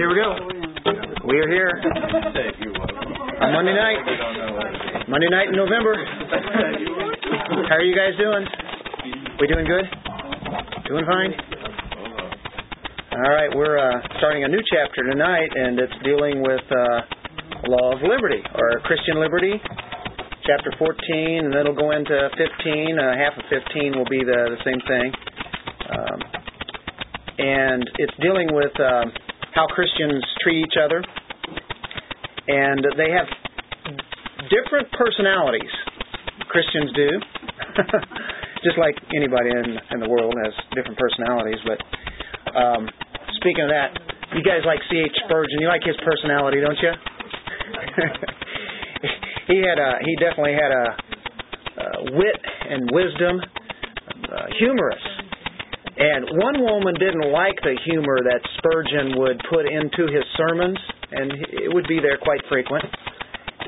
Here we go. We are here on Monday night. Monday night in November. How are you guys doing? We doing good? Doing fine? All right, we're uh, starting a new chapter tonight, and it's dealing with uh, law of liberty or Christian liberty. Chapter 14, and then it'll go into 15. Uh, half of 15 will be the, the same thing. Um, and it's dealing with um, how Christians treat each other. And they have different personalities. Christians do. Just like anybody in, in the world has different personalities. But um, speaking of that, you guys like C.H. Spurgeon. You like his personality, don't you? he had a he definitely had a, a wit and wisdom, uh, humorous. And one woman didn't like the humor that Spurgeon would put into his sermons, and it would be there quite frequent.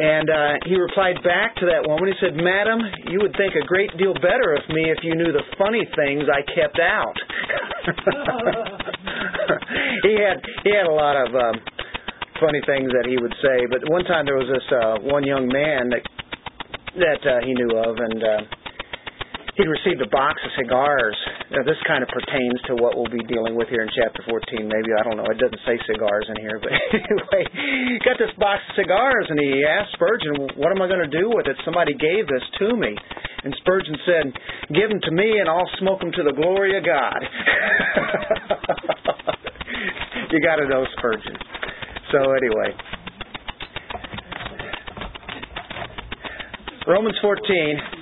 And uh, he replied back to that woman. He said, "Madam, you would think a great deal better of me if you knew the funny things I kept out." he had he had a lot of um, funny things that he would say. But one time there was this uh, one young man that that uh, he knew of, and uh, he'd received a box of cigars. Now, this kind of pertains to what we'll be dealing with here in chapter 14. Maybe I don't know. It doesn't say cigars in here, but anyway, got this box of cigars, and he asked Spurgeon, "What am I going to do with it? Somebody gave this to me." And Spurgeon said, "Give them to me, and I'll smoke them to the glory of God." you got to know Spurgeon. So anyway, Romans 14.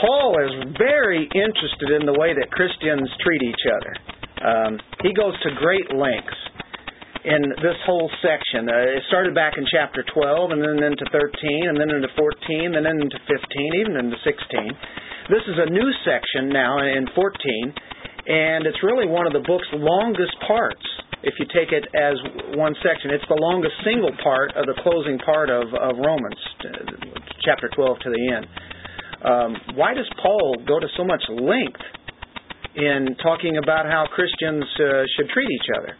Paul is very interested in the way that Christians treat each other. Um, he goes to great lengths in this whole section. Uh, it started back in chapter 12, and then into 13, and then into 14, and then into 15, even into 16. This is a new section now in 14, and it's really one of the book's longest parts. If you take it as one section, it's the longest single part of the closing part of, of Romans, uh, chapter 12 to the end. Um, why does Paul go to so much length in talking about how Christians uh, should treat each other?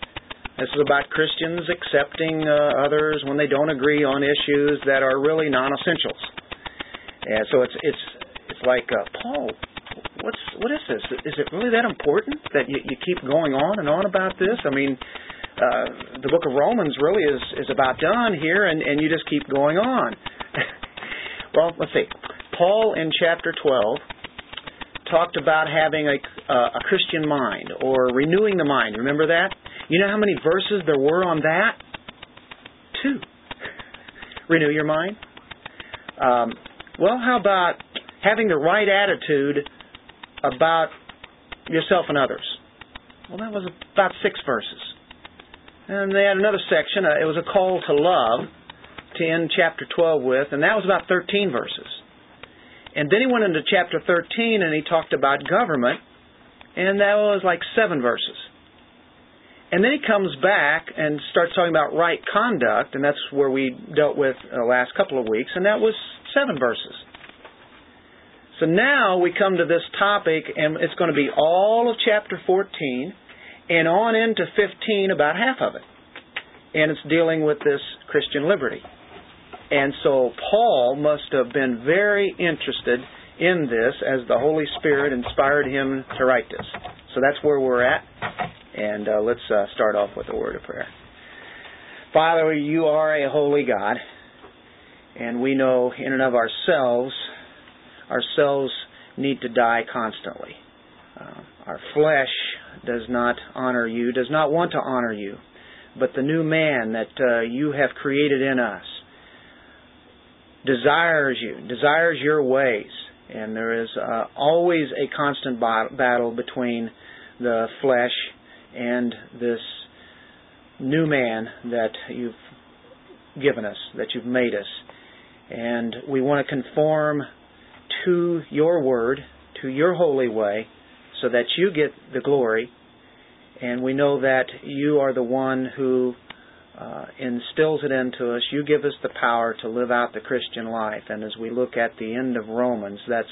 This is about Christians accepting uh, others when they don't agree on issues that are really non-essentials. And so it's it's it's like uh, Paul, what's what is this? Is it really that important that you, you keep going on and on about this? I mean, uh, the book of Romans really is is about done here, and and you just keep going on. well, let's see. Paul in chapter 12 talked about having a, uh, a Christian mind or renewing the mind. Remember that? You know how many verses there were on that? Two. Renew your mind. Um, well, how about having the right attitude about yourself and others? Well, that was about six verses. And they had another section. Uh, it was a call to love to end chapter 12 with, and that was about 13 verses. And then he went into chapter 13 and he talked about government, and that was like seven verses. And then he comes back and starts talking about right conduct, and that's where we dealt with the last couple of weeks, and that was seven verses. So now we come to this topic, and it's going to be all of chapter 14 and on into 15, about half of it. And it's dealing with this Christian liberty. And so Paul must have been very interested in this as the Holy Spirit inspired him to write this. So that's where we're at. And uh, let's uh, start off with a word of prayer. Father, you are a holy God. And we know in and of ourselves, ourselves need to die constantly. Uh, our flesh does not honor you, does not want to honor you. But the new man that uh, you have created in us, desires you, desires your ways. And there is uh, always a constant battle between the flesh and this new man that you've given us, that you've made us. And we want to conform to your word, to your holy way, so that you get the glory. And we know that you are the one who uh, instills it into us. You give us the power to live out the Christian life. And as we look at the end of Romans, that's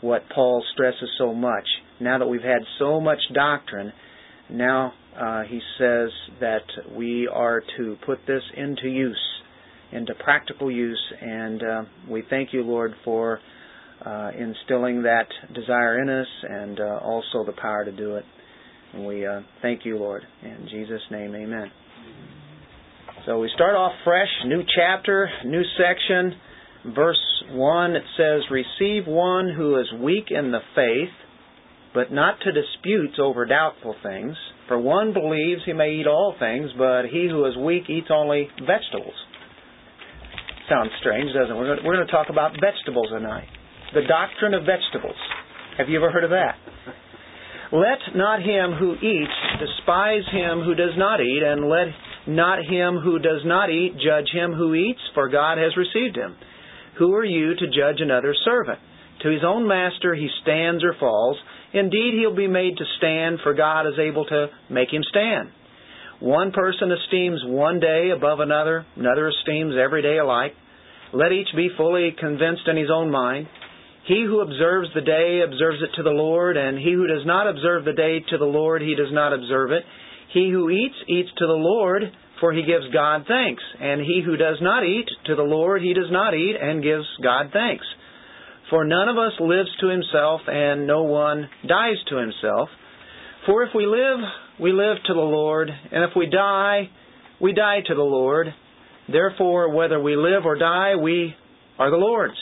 what Paul stresses so much. Now that we've had so much doctrine, now uh, he says that we are to put this into use, into practical use, and uh, we thank you, Lord, for uh, instilling that desire in us and uh, also the power to do it. And we uh, thank you, Lord. In Jesus' name, amen. So we start off fresh, new chapter, new section. Verse 1, it says, Receive one who is weak in the faith, but not to disputes over doubtful things. For one believes he may eat all things, but he who is weak eats only vegetables. Sounds strange, doesn't it? We're going, to, talk about vegetables tonight. The doctrine of vegetables. Have you ever heard of that? Let not him who eats despise him who does not eat, and let not him who does not eat judge him who eats, for God has received him. Who are you to judge another servant? To his own master he stands or falls. Indeed, he'll be made to stand, for God is able to make him stand. One person esteems one day above another, another esteems every day alike. Let each be fully convinced in his own mind. He who observes the day observes it to the Lord, and he who does not observe the day to the Lord, he does not observe it. He who eats, eats to the Lord, for he gives God thanks. And he who does not eat to the Lord, he does not eat, and gives God thanks. For none of us lives to himself, and no one dies to himself. For if we live, we live to the Lord, and if we die, we die to the Lord. Therefore, whether we live or die, we are the Lord's.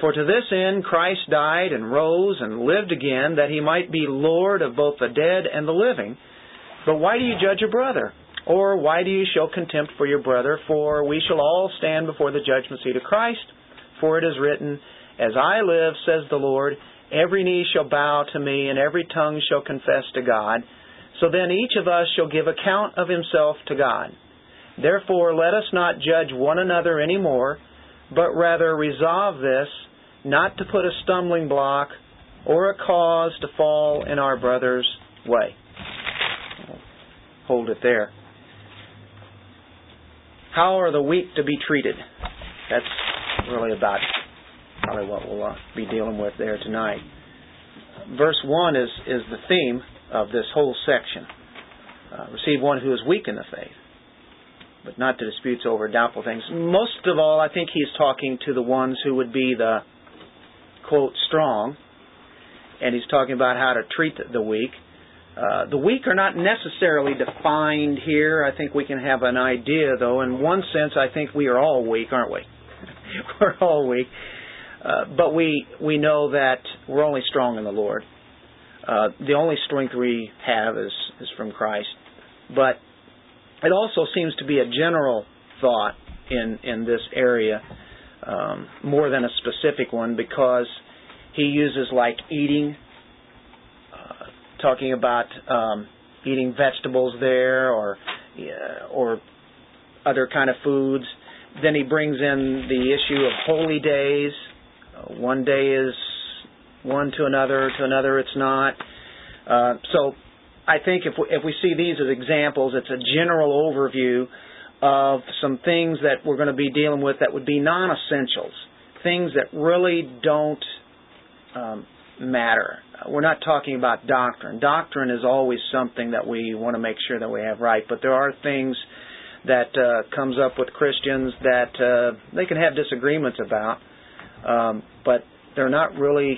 For to this end Christ died and rose and lived again, that he might be Lord of both the dead and the living. But why do you judge your brother? Or why do you show contempt for your brother? For we shall all stand before the judgment seat of Christ. For it is written, as I live, says the Lord, every knee shall bow to me, and every tongue shall confess to God. So then each of us shall give account of himself to God. Therefore, let us not judge one another any more, but rather resolve this, not to put a stumbling block or a cause to fall in our brother's way. Hold it there. How are the weak to be treated? That's really about probably what we'll uh, be dealing with there tonight. Verse 1 is, is the theme of this whole section. Uh, receive one who is weak in the faith, but not to disputes over doubtful things. Most of all, I think he's talking to the ones who would be the, quote, strong, and he's talking about how to treat the weak. Uh, the weak are not necessarily defined here. I think we can have an idea, though. In one sense, I think we are all weak, aren't we? We're all weak. Uh, but we we know that we're only strong in the Lord. Uh, the only strength we have is is from Christ. But it also seems to be a general thought in in this area um, more than a specific one because he uses like eating, talking about um, eating vegetables there or uh, or other kind of foods. Then he brings in the issue of holy days one day is one to another, to another it's not. Uh, so I think if we, if we see these as examples, it's a general overview of some things that we're going to be dealing with that would be non-essentials, things that really don't um, matter. We're not talking about doctrine. Doctrine is always something that we want to make sure that we have right, but there are things that uh, comes up with Christians that uh, they can have disagreements about. Um, but they're not really.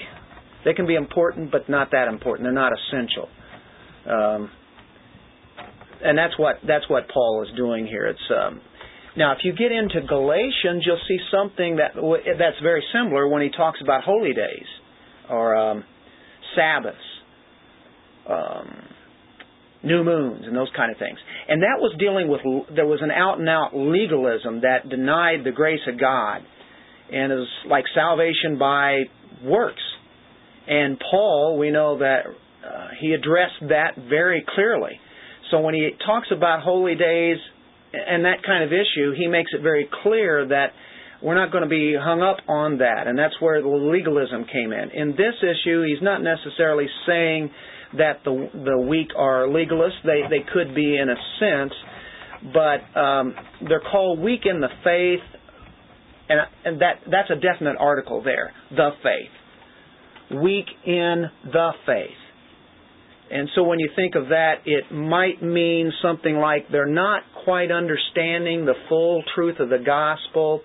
They can be important, but not that important. They're not essential. Um, and that's what that's what Paul is doing here. It's um, now if you get into Galatians, you'll see something that that's very similar when he talks about holy days or um, Sabbaths, um, new moons, and those kind of things. And that was dealing with there was an out and out legalism that denied the grace of God and it was like salvation by works. And Paul, we know that uh, he addressed that very clearly. So when he talks about holy days and that kind of issue, he makes it very clear that we're not going to be hung up on that, and that's where the legalism came in. In this issue, he's not necessarily saying that the the weak are legalists. They they could be in a sense, but um, they're called weak in the faith and, and that, that's a definite article there. The faith. Weak in the faith. And so when you think of that, it might mean something like they're not quite understanding the full truth of the gospel.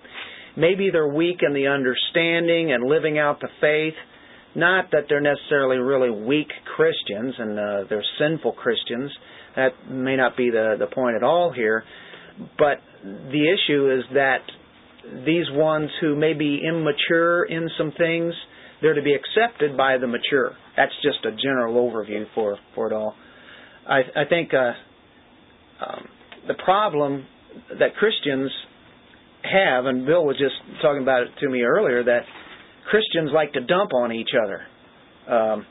Maybe they're weak in the understanding and living out the faith. Not that they're necessarily really weak Christians and uh, they're sinful Christians. That may not be the, the point at all here. But the issue is that these ones who may be immature in some things, they're to be accepted by the mature. That's just a general overview for, for it all. I, I think uh, um, the problem that Christians have, and Bill was just talking about it to me earlier, that Christians like to dump on each other. Um,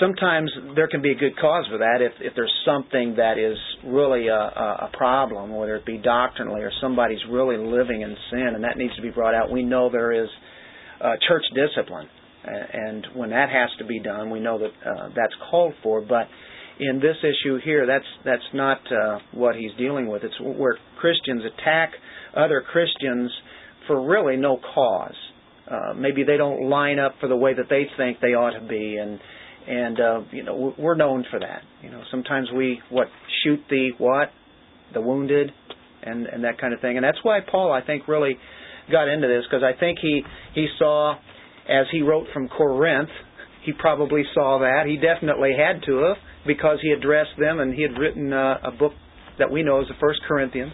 sometimes there can be a good cause for that if, if there's something that is really a, a problem, whether it be doctrinally or somebody's really living in sin, and that needs to be brought out. We know there is uh, church discipline, and when that has to be done, we know that uh, that's called for. But in this issue here, that's that's not uh, what he's dealing with. It's where Christians attack other Christians for really no cause. Uh, maybe they don't line up for the way that they think they ought to be, and and uh, you know we're known for that. You know, sometimes we what shoot the what, the wounded, and and that kind of thing. And that's why Paul, I think, really got into this because I think he he saw as he wrote from Corinth, he probably saw that. He definitely had to have because he addressed them and he had written uh, a book that we know as the First Corinthians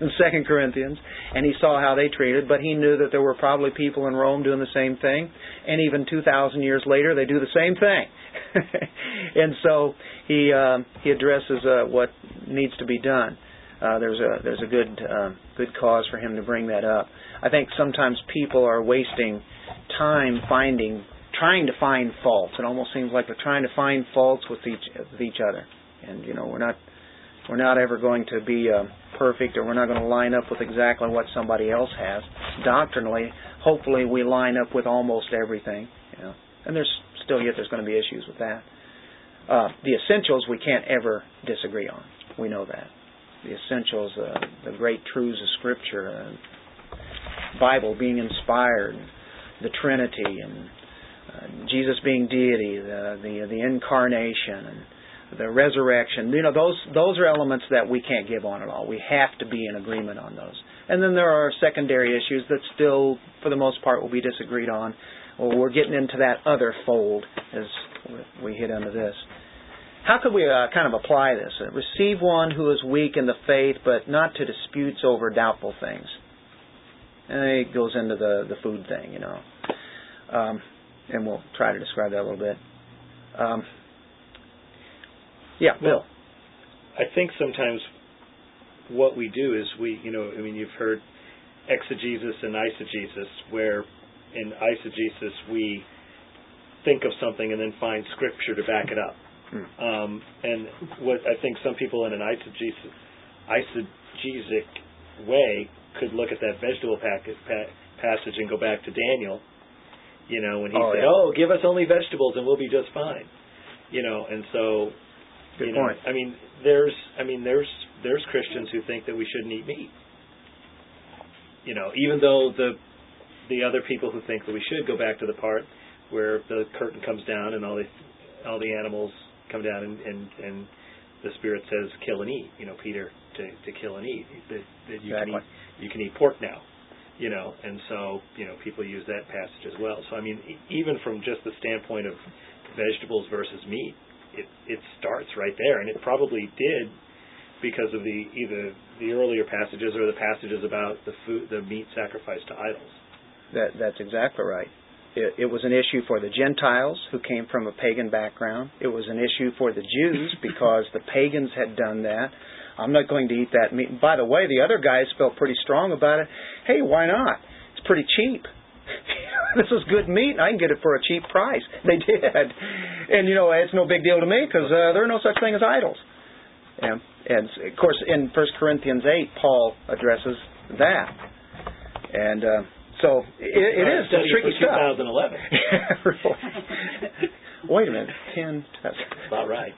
and Second Corinthians, and he saw how they treated. But he knew that there were probably people in Rome doing the same thing, and even two thousand years later, they do the same thing. and so he uh, he addresses uh, what needs to be done. Uh, there's a there's a good uh, good cause for him to bring that up. I think sometimes people are wasting time finding trying to find faults. It almost seems like they're trying to find faults with each with each other, and you know we're not we're not ever going to be uh, perfect, or we're not going to line up with exactly what somebody else has. Doctrinally, hopefully, we line up with almost everything. You know, and there's still yet there's going to be issues with that. Uh, the essentials we can't ever disagree on. We know that the essentials, uh, the great truths of Scripture, uh, Bible being inspired, the Trinity, and uh, Jesus being deity, the, the the incarnation, and the resurrection. You know, those those are elements that we can't give on at all. We have to be in agreement on those. And then there are secondary issues that still, for the most part, will be disagreed on. Well, we're getting into that other fold as we hit into this. How could we uh, kind of apply this? Uh, receive one who is weak in the faith, but not to disputes over doubtful things. And it goes into the the food thing, you know. Um, and we'll try to describe that a little bit. Um, yeah, Bill. I think sometimes what we do is we, you know, I mean, you've heard exegesis and eisegesis, where in eisegesis we think of something and then find scripture to back it up. Hmm. Um, and what I think some people in an eisegesis, eisegesic way could look at that vegetable packet, pa- passage and go back to Daniel, you know, when he oh, said, yeah. "Oh, give us only vegetables and we'll be just fine," you know, and so Good you point. Know, I mean, there's, I mean, there's, there's Christians who think that we shouldn't eat meat. You know, even though the, the other people who think that we should go back to the part where the curtain comes down and all the, all the animals come down and, and, and the Spirit says, "Kill and eat." You know, Peter to, to kill and eat. That, that you exactly. can eat, you can eat pork now. You know, and so you know people use that passage as well. So I mean, even from just the standpoint of vegetables versus meat, it it starts right there, and it probably did because of the either the earlier passages or the passages about the food, the meat sacrificed to idols. That that's exactly right. It, it was an issue for the Gentiles who came from a pagan background. It was an issue for the Jews because the pagans had done that. I'm not going to eat that meat. And by the way, the other guys felt pretty strong about it. Hey, why not? It's pretty cheap. this is good meat, and I can get it for a cheap price. They did, and you know it's no big deal to me because uh, there are no such thing as idols. And, and of course, in First Corinthians eight, Paul addresses that, and uh, so it, it is study tricky for stuff. 2011. yeah. Wait a minute, ten. That's about right.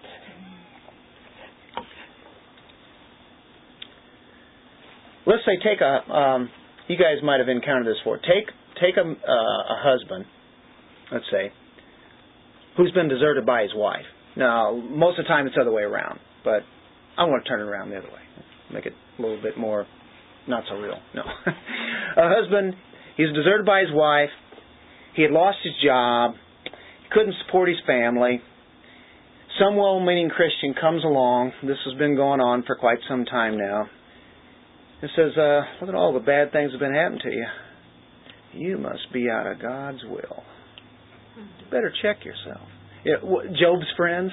Let's say take a. Um, you guys might have encountered this before. Take take a, uh, a husband, let's say, who's been deserted by his wife. No, most of the time it's the other way around. But I want to turn it around the other way. Make it a little bit more not so real. No. a husband, he's deserted by his wife. He had lost his job. He couldn't support his family. Some well meaning Christian comes along. This has been going on for quite some time now. And says, uh, Look at all the bad things that have been happening to you. You must be out of God's will. You better check yourself. Yeah, Job's friends.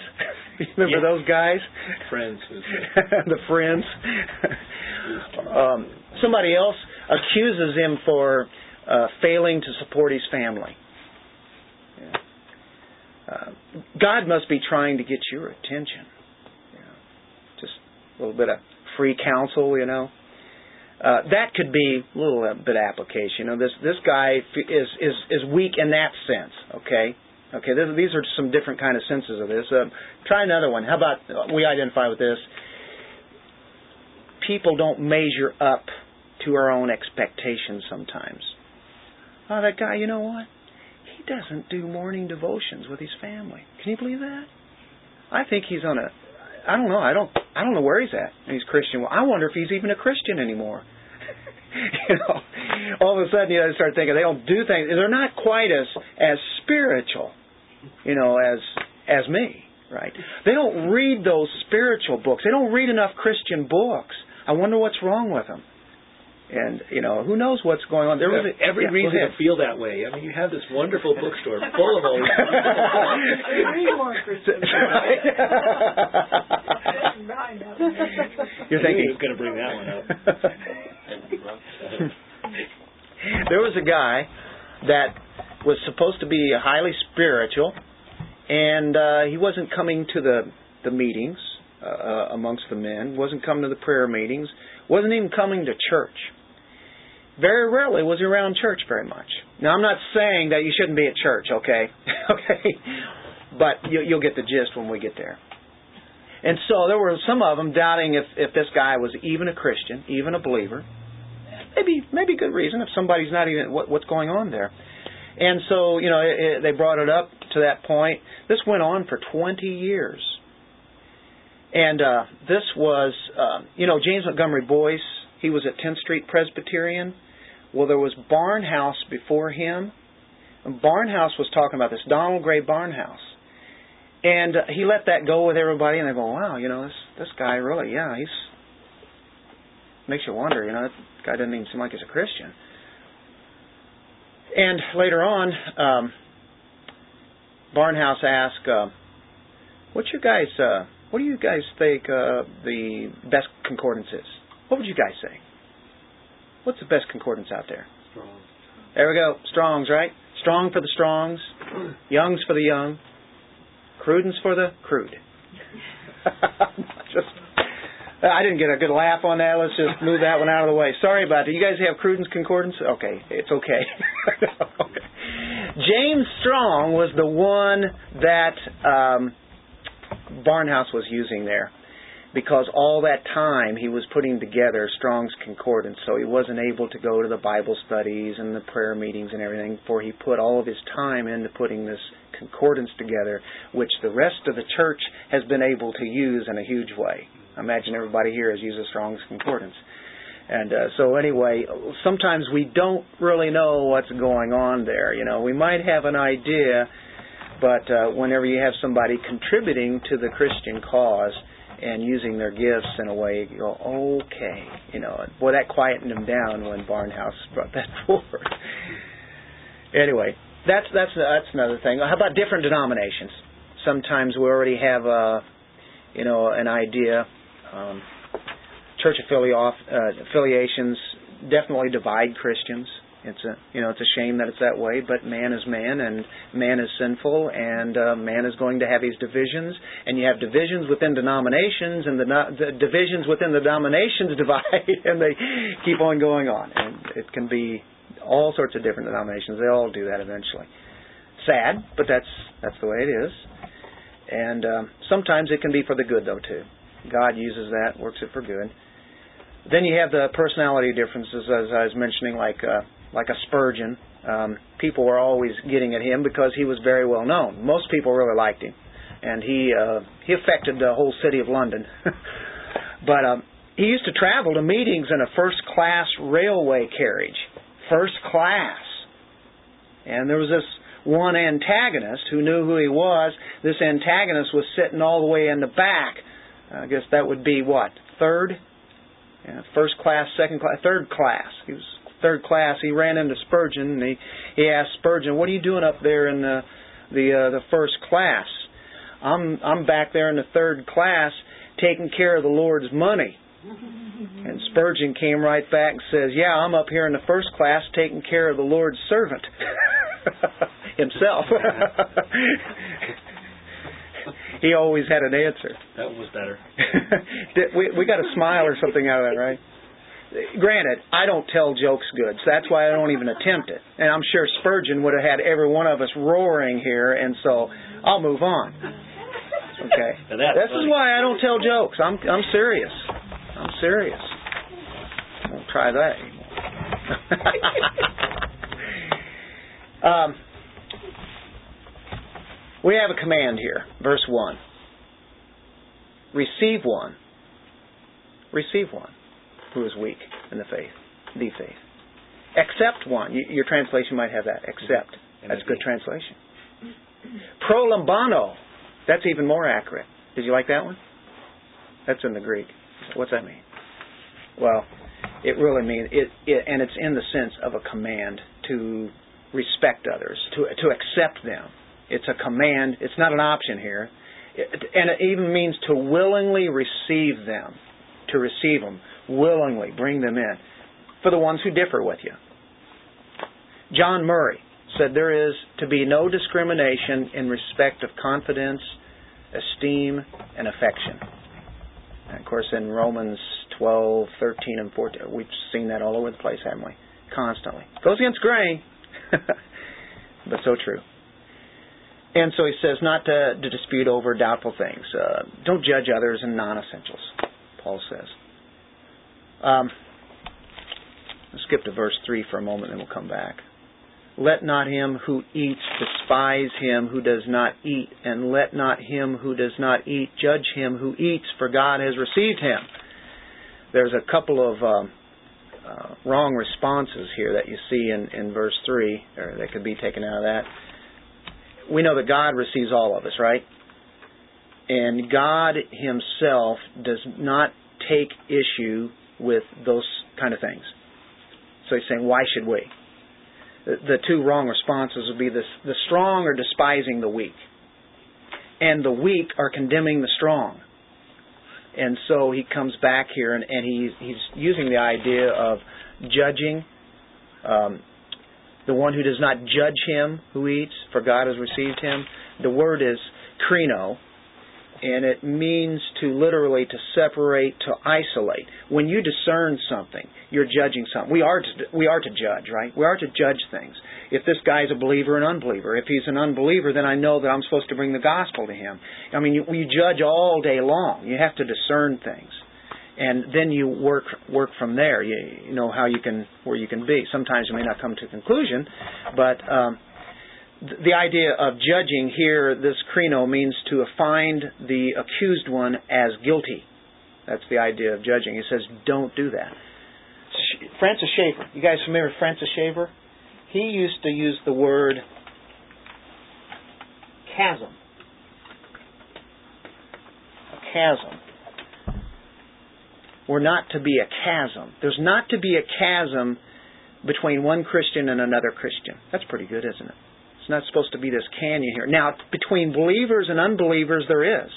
Remember yeah. those guys? Friends. the friends. um, somebody else accuses him for uh, failing to support his family. Yeah. Uh, God must be trying to get your attention. Yeah. just a little bit of free counsel, you know. Uh, that could be a little bit of application. You know, this this guy is is is weak in that sense. Okay, Okay, these are some different kind of senses of this. Uh, try another one. How about uh, we identify with this? People don't measure up to our own expectations sometimes. Oh, that guy, you know what? He doesn't do morning devotions with his family. Can you believe that? I think he's on a. I don't know. I don't. I don't know where he's at. And he's Christian. Well, I wonder if he's even a Christian anymore. you know, all of a sudden you know, start thinking they don't do things. They're not quite as as spiritual you know, as as me, right? They don't read those spiritual books. They don't read enough Christian books. I wonder what's wrong with them. And you know, who knows what's going on? There was a, every yeah, reason to feel that way. I mean, you have this wonderful bookstore full of all these. I read more Christian. You're thinking he's going to bring that one up. there was a guy that was supposed to be highly spiritual, and uh, he wasn't coming to the the meetings uh, uh, amongst the men, wasn't coming to the prayer meetings, wasn't even coming to church. Very rarely was he around church very much. Now, I'm not saying that you shouldn't be at church, okay? okay, but you, you'll get the gist when we get there. And so there were some of them doubting if, if this guy was even a Christian, even a believer. Maybe maybe good reason if somebody's not even what, what's going on there. And so, you know, it, it, they brought it up to that point. This went on for 20 years. And uh, this was, uh, you know, James Montgomery Boice. he was at 10th Street Presbyterian. Well, there was Barnhouse before him. And Barnhouse was talking about this, Donald Grey Barnhouse. And uh, he let that go with everybody, and they go, wow, you know, this this guy really, yeah, he's makes you wonder, you know, that guy doesn't even seem like he's a Christian. And later on, um, Barnhouse asked, uh, "What's your guys? Uh, what do you guys think uh, the best concordance is? What would you guys say? What's the best concordance out there?" Strong. There we go. Strong's right. Strong for the strongs, Young's for the young, Cruden's for the crude. Just I didn't get a good laugh on that. Let's just move that one out of the way. Sorry about that. Do you guys have Cruden's Concordance? Okay, it's okay. okay. James Strong was the one that um, Barnhouse was using there because all that time he was putting together Strong's Concordance, so he wasn't able to go to the Bible studies and the prayer meetings and everything, for he put all of his time into putting this concordance together, which the rest of the church has been able to use in a huge way. Imagine everybody here has used a Strong's Concordance. And uh, so anyway, sometimes we don't really know what's going on there. You know, we might have an idea, but uh, whenever you have somebody contributing to the Christian cause and using their gifts in a way, you go, okay, you know, boy, that quietened them down when Barnhouse brought that forward. anyway, that's that's that's another thing. How about different denominations? Sometimes we already have a, you know, an idea um, church uh, affiliations definitely divide Christians. It's a you know it's a shame that it's that way, but man is man, and man is sinful, and uh, man is going to have his divisions, and you have divisions within denominations, and the, the divisions within the denominations divide, and they keep on going on, and it can be all sorts of different denominations. They all do that eventually. Sad, but that's that's the way it is, and um, sometimes it can be for the good though too. God uses that, works it for good. Then you have the personality differences, as I was mentioning, like uh, like a Spurgeon. Um, people were always getting at him because he was very well known. Most people really liked him. and he uh, he affected the whole city of London. but um, he used to travel to meetings in a first class railway carriage, first class. And there was this one antagonist who knew who he was. This antagonist was sitting all the way in the back. I guess that would be what third, yeah, first class, second class, third class. He was third class. He ran into Spurgeon and he he asked Spurgeon, "What are you doing up there in the the uh, the first class?" I'm I'm back there in the third class taking care of the Lord's money. And Spurgeon came right back and says, Yeah, I'm up here in the first class taking care of the Lord's servant himself. he always had an answer. That was better. we we got a smile or something out of that, right? Granted, I don't tell jokes good, so that's why I don't even attempt it. And I'm sure Spurgeon would have had every one of us roaring here, and so I'll move on. Okay. This funny. is why I don't tell jokes. I'm I'm serious. I'm serious. I won't try that anymore. um, we have a command here, verse 1. Receive one. Receive one who is weak in the faith, the faith. Accept one. Your translation might have that. Accept. That's a good translation. Proslambano. That's even more accurate. Did you like that one? That's in the Greek. What's that mean? Well, it really means it, it, and it's in the sense of a command to respect others, to to accept them. It's a command. It's not an option here, it, and it even means to willingly receive them, to receive them willingly, bring them in. For the ones who differ with you, John Murray said there is to be no discrimination in respect of confidence, esteem, and affection. And of course, in Romans 12, 13, and 14, we've seen that all over the place, haven't we? Constantly. Goes against grain, but so true. And so he says not to, to dispute over doubtful things. Uh, don't judge others in non essentials, Paul says. Um, let's skip to verse 3 for a moment and we'll come back. Let not him who eats despise him who does not eat, and let not him who does not eat judge him who eats, for God has received him. There's a couple of um, uh, wrong responses here that you see in, in verse 3, or that could be taken out of that. We know that God receives all of us, right? And God Himself does not take issue with those kind of things. So He's saying, why should we? the two wrong responses would be this, the strong are despising the weak, and the weak are condemning the strong. And so he comes back here and, and he's, he's using the idea of judging. Um, the one who does not judge him who eats, for God has received him. The word is krino, and it means to literally to separate, to isolate. When you discern something, you're judging something. We are to, we are to judge, right? We are to judge things. If this guy is a believer or an unbeliever, if he's an unbeliever, then I know that I'm supposed to bring the gospel to him. I mean, you, you judge all day long. You have to discern things, and then you work work from there. You, you know how you can where you can be. Sometimes you may not come to a conclusion, but um, the idea of judging here, this krino, means to find the accused one as guilty. That's the idea of judging. He says, don't do that. Francis Schaeffer, you guys familiar with Francis Schaeffer? He used to use the word chasm. A chasm. We're not to be a chasm. There's not to be a chasm between one Christian and another Christian. That's pretty good, isn't it? Not supposed to be this canyon here. Now, between believers and unbelievers, there is.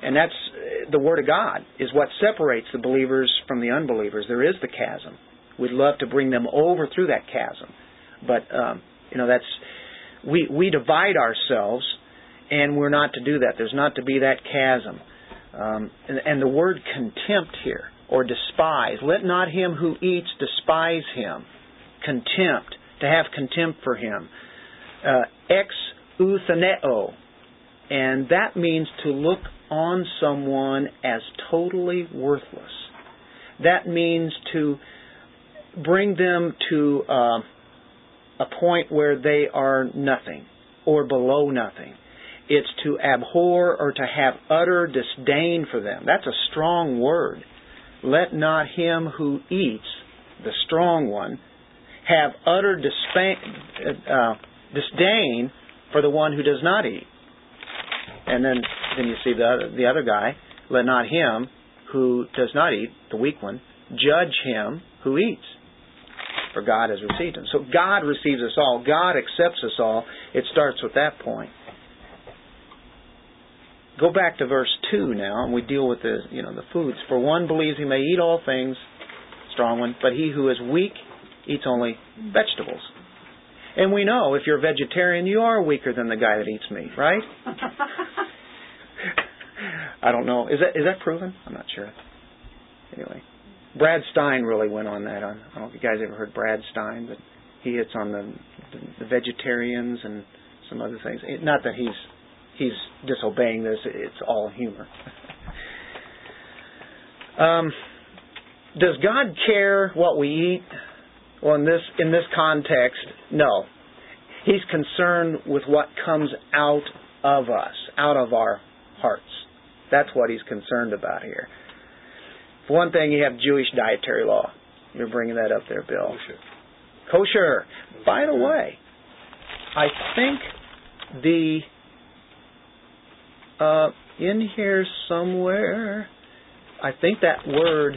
And that's uh, the Word of God is what separates the believers from the unbelievers. There is the chasm. We'd love to bring them over through that chasm, but um, you know that's we we divide ourselves, and we're not to do that. There's not to be that chasm. Um, and, and the word contempt here or despise. Let not him who eats despise him. Contempt to have contempt for him ex euthaneo, and that means to look on someone as totally worthless. That means to bring them to uh, a point where they are nothing or below nothing. It's to abhor or to have utter disdain for them. That's a strong word. Let not him who eats, the strong one, have utter uh, disdain for the one who does not eat. And then, then you see the other, the other guy, let not him who does not eat, the weak one, judge him who eats. For God has received him. So God receives us all. God accepts us all. It starts with that point. Go back to verse two now, and we deal with the you know the foods. For one believes he may eat all things, strong one, but he who is weak eats only vegetables. And we know if you're a vegetarian, you are weaker than the guy that eats meat, right? I don't know. Is that is that proven? I'm not sure. Anyway, Brad Stine really went on that. I don't know if you guys ever heard Brad Stine, but he hits on the the, the vegetarians and some other things. It, not that he's he's disobeying this. It's all humor. um, does God care what we eat? Well, in this in this context, no. He's concerned with what comes out of us, out of our hearts. That's what he's concerned about here. For one thing, you have Jewish dietary law. You're bringing that up there, Bill. Kosher. Kosher. By the way, I think the uh, in here somewhere, I think that word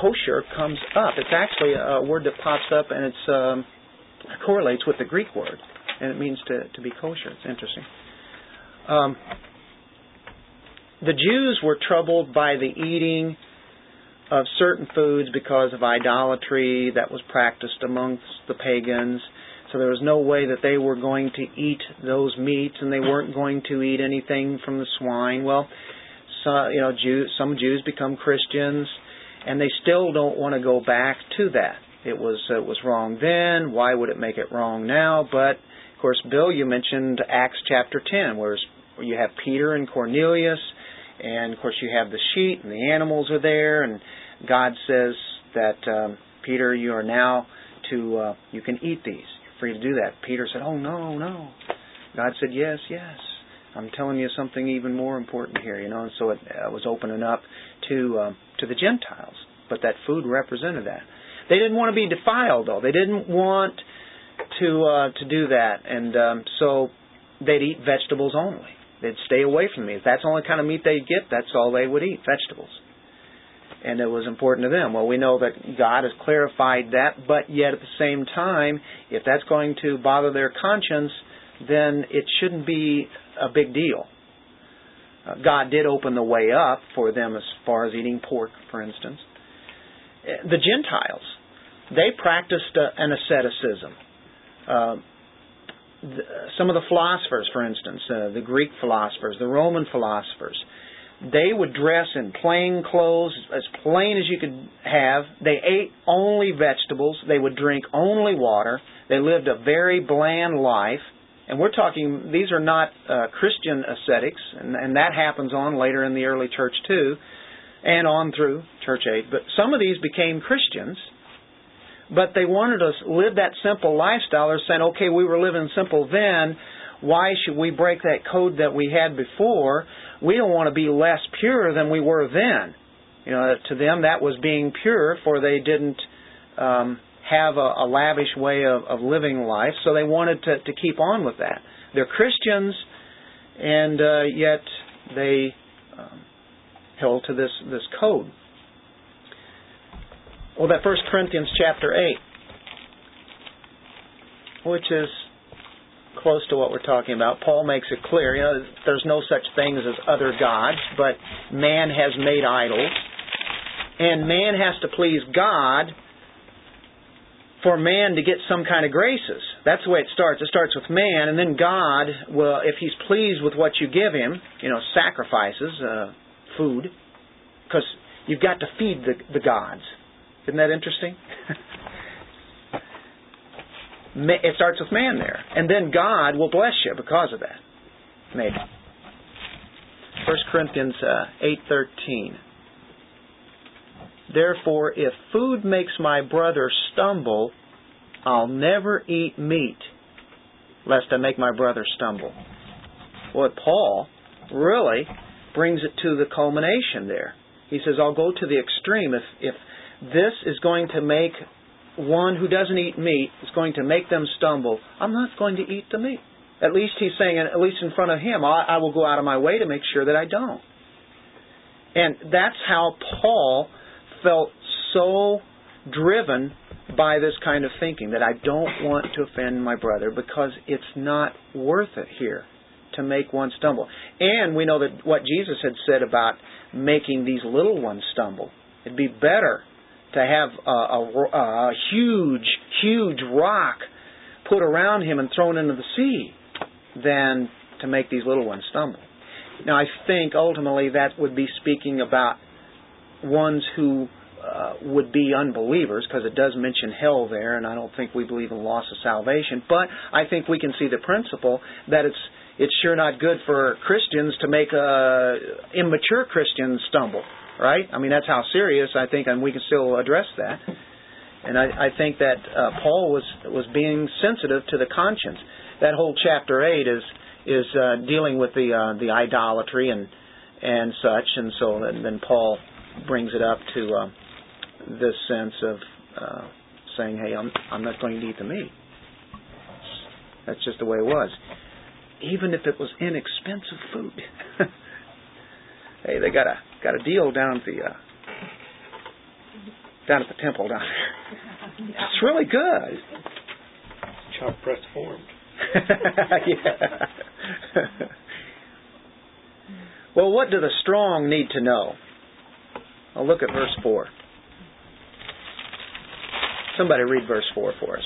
kosher comes up. It's actually a word that pops up and it's um, correlates with the Greek word, and it means to, to be kosher. It's interesting. Um, the Jews were troubled by the eating of certain foods because of idolatry that was practiced amongst the pagans. So there was no way that they were going to eat those meats, and they weren't going to eat anything from the swine. Well, so, you know, Jews, some Jews become Christians, and they still don't want to go back to that. It was it was wrong then. Why would it make it wrong now? But of course, Bill, you mentioned Acts chapter ten, where you have Peter and Cornelius, and of course you have the sheep and the animals are there, and God says that um, Peter, you are now to uh, you can eat these. You're free to do that. Peter said, "Oh no, no." God said, "Yes, yes." I'm telling you something even more important here, you know. And so it uh, was opening up to uh, to the Gentiles, but that food represented that. They didn't want to be defiled, though. They didn't want to uh, to do that, and um, so they'd eat vegetables only. They'd stay away from meat. If that's the only kind of meat they'd get, that's all they would eat, vegetables. And it was important to them. Well, we know that God has clarified that, but yet at the same time, if that's going to bother their conscience, then it shouldn't be a big deal. Uh, God did open the way up for them as far as eating pork, for instance. Uh, the Gentiles, they practiced uh, an asceticism. Uh, some of the philosophers, for instance, the Greek philosophers, the Roman philosophers, they would dress in plain clothes, as plain as you could have. They ate only vegetables. They would drink only water. They lived a very bland life. And we're talking, these are not uh, Christian ascetics, and, and that happens on later in the early church too, and on through church age. But some of these became Christians, but they wanted to live that simple lifestyle. They're saying, okay, we were living simple then. Why should we break that code that we had before? We don't want to be less pure than we were then. You know, to them that was being pure, for they didn't um, have a, a lavish way of, of living life, so they wanted to, to keep on with that. They're Christians, and uh, yet they um, held to this this code. Well, that First Corinthians chapter eight, which is close to what we're talking about. Paul makes it clear, you know, there's no such things as other gods, but man has made idols, and man has to please God for man to get some kind of graces. That's the way it starts. It starts with man, and then God will, if He's pleased with what you give Him, you know, sacrifices, uh, food, because you've got to feed the, the gods. Isn't that interesting? it starts with man there, and then God will bless you because of that. Maybe. 1 Corinthians uh, eight thirteen. Therefore, if food makes my brother stumble, I'll never eat meat lest I make my brother stumble. Well, Paul really brings it to the culmination there. He says, I'll go to the extreme. If, if this is going to make one who doesn't eat meat, is going to make them stumble, I'm not going to eat the meat. At least he's saying, at least in front of him, I, I will go out of my way to make sure that I don't. And that's how Paul felt so driven by this kind of thinking that I don't want to offend my brother because it's not worth it here to make one stumble. And we know that what Jesus had said about making these little ones stumble. It'd be better to have a, a, a huge, huge rock put around him and thrown into the sea than to make these little ones stumble. Now, I think ultimately that would be speaking about ones who uh, would be unbelievers because it does mention hell there, and I don't think we believe in loss of salvation. But I think we can see the principle that it's it's sure not good for Christians to make uh, immature Christians stumble, right? I mean that's how serious I think, and we can still address that. And I, I think that uh, Paul was was being sensitive to the conscience. That whole chapter eight is is uh, dealing with the uh, the idolatry and and such, and so then, then Paul brings it up to uh, this sense of uh, saying, "Hey, I'm I'm not going to eat the meat." That's just the way it was. Even if it was inexpensive food. hey, they got a got a deal down at the uh, down at the temple down there. It's really good. Chop pressed formed. yeah. well, what do the strong need to know? Well, look at verse 4. Somebody read verse 4 for us.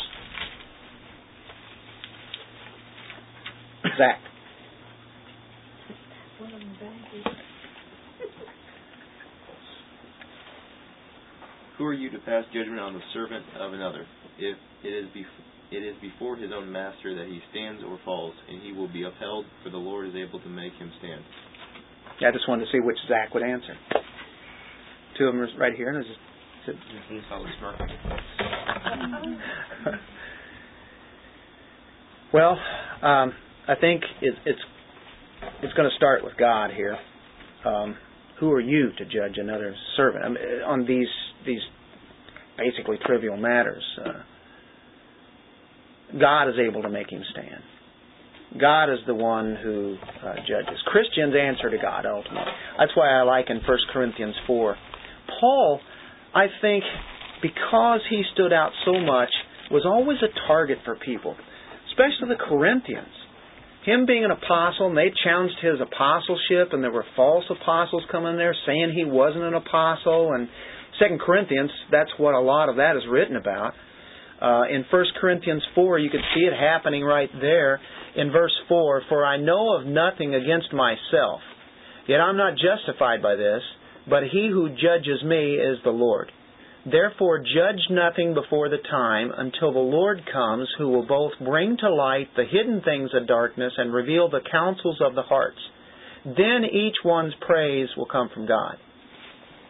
Zach. Who are you to pass judgment on the servant of another? If it is, bef- it is before his own master that he stands or falls, and he will be upheld, for the Lord is able to make him stand. I just wanted to see which Zach would answer. Two of them are right here. And I just, well, um, I think it, it's it's going to start with God here. Um, who are you to judge another servant I mean, on these these basically trivial matters? Uh, God is able to make him stand. God is the one who uh, judges. Christians answer to God ultimately. That's why I like in 1 Corinthians 4. Paul I think because he stood out so much, was always a target for people, especially the Corinthians. Him being an apostle, and they challenged his apostleship, and there were false apostles coming there saying he wasn't an apostle. And Second Corinthians, that's what a lot of that is written about. Uh, in First Corinthians 4, you can see it happening right there in verse 4 For I know of nothing against myself, yet I'm not justified by this but he who judges me is the Lord. Therefore judge nothing before the time until the Lord comes, who will both bring to light the hidden things of darkness and reveal the counsels of the hearts. Then each one's praise will come from God.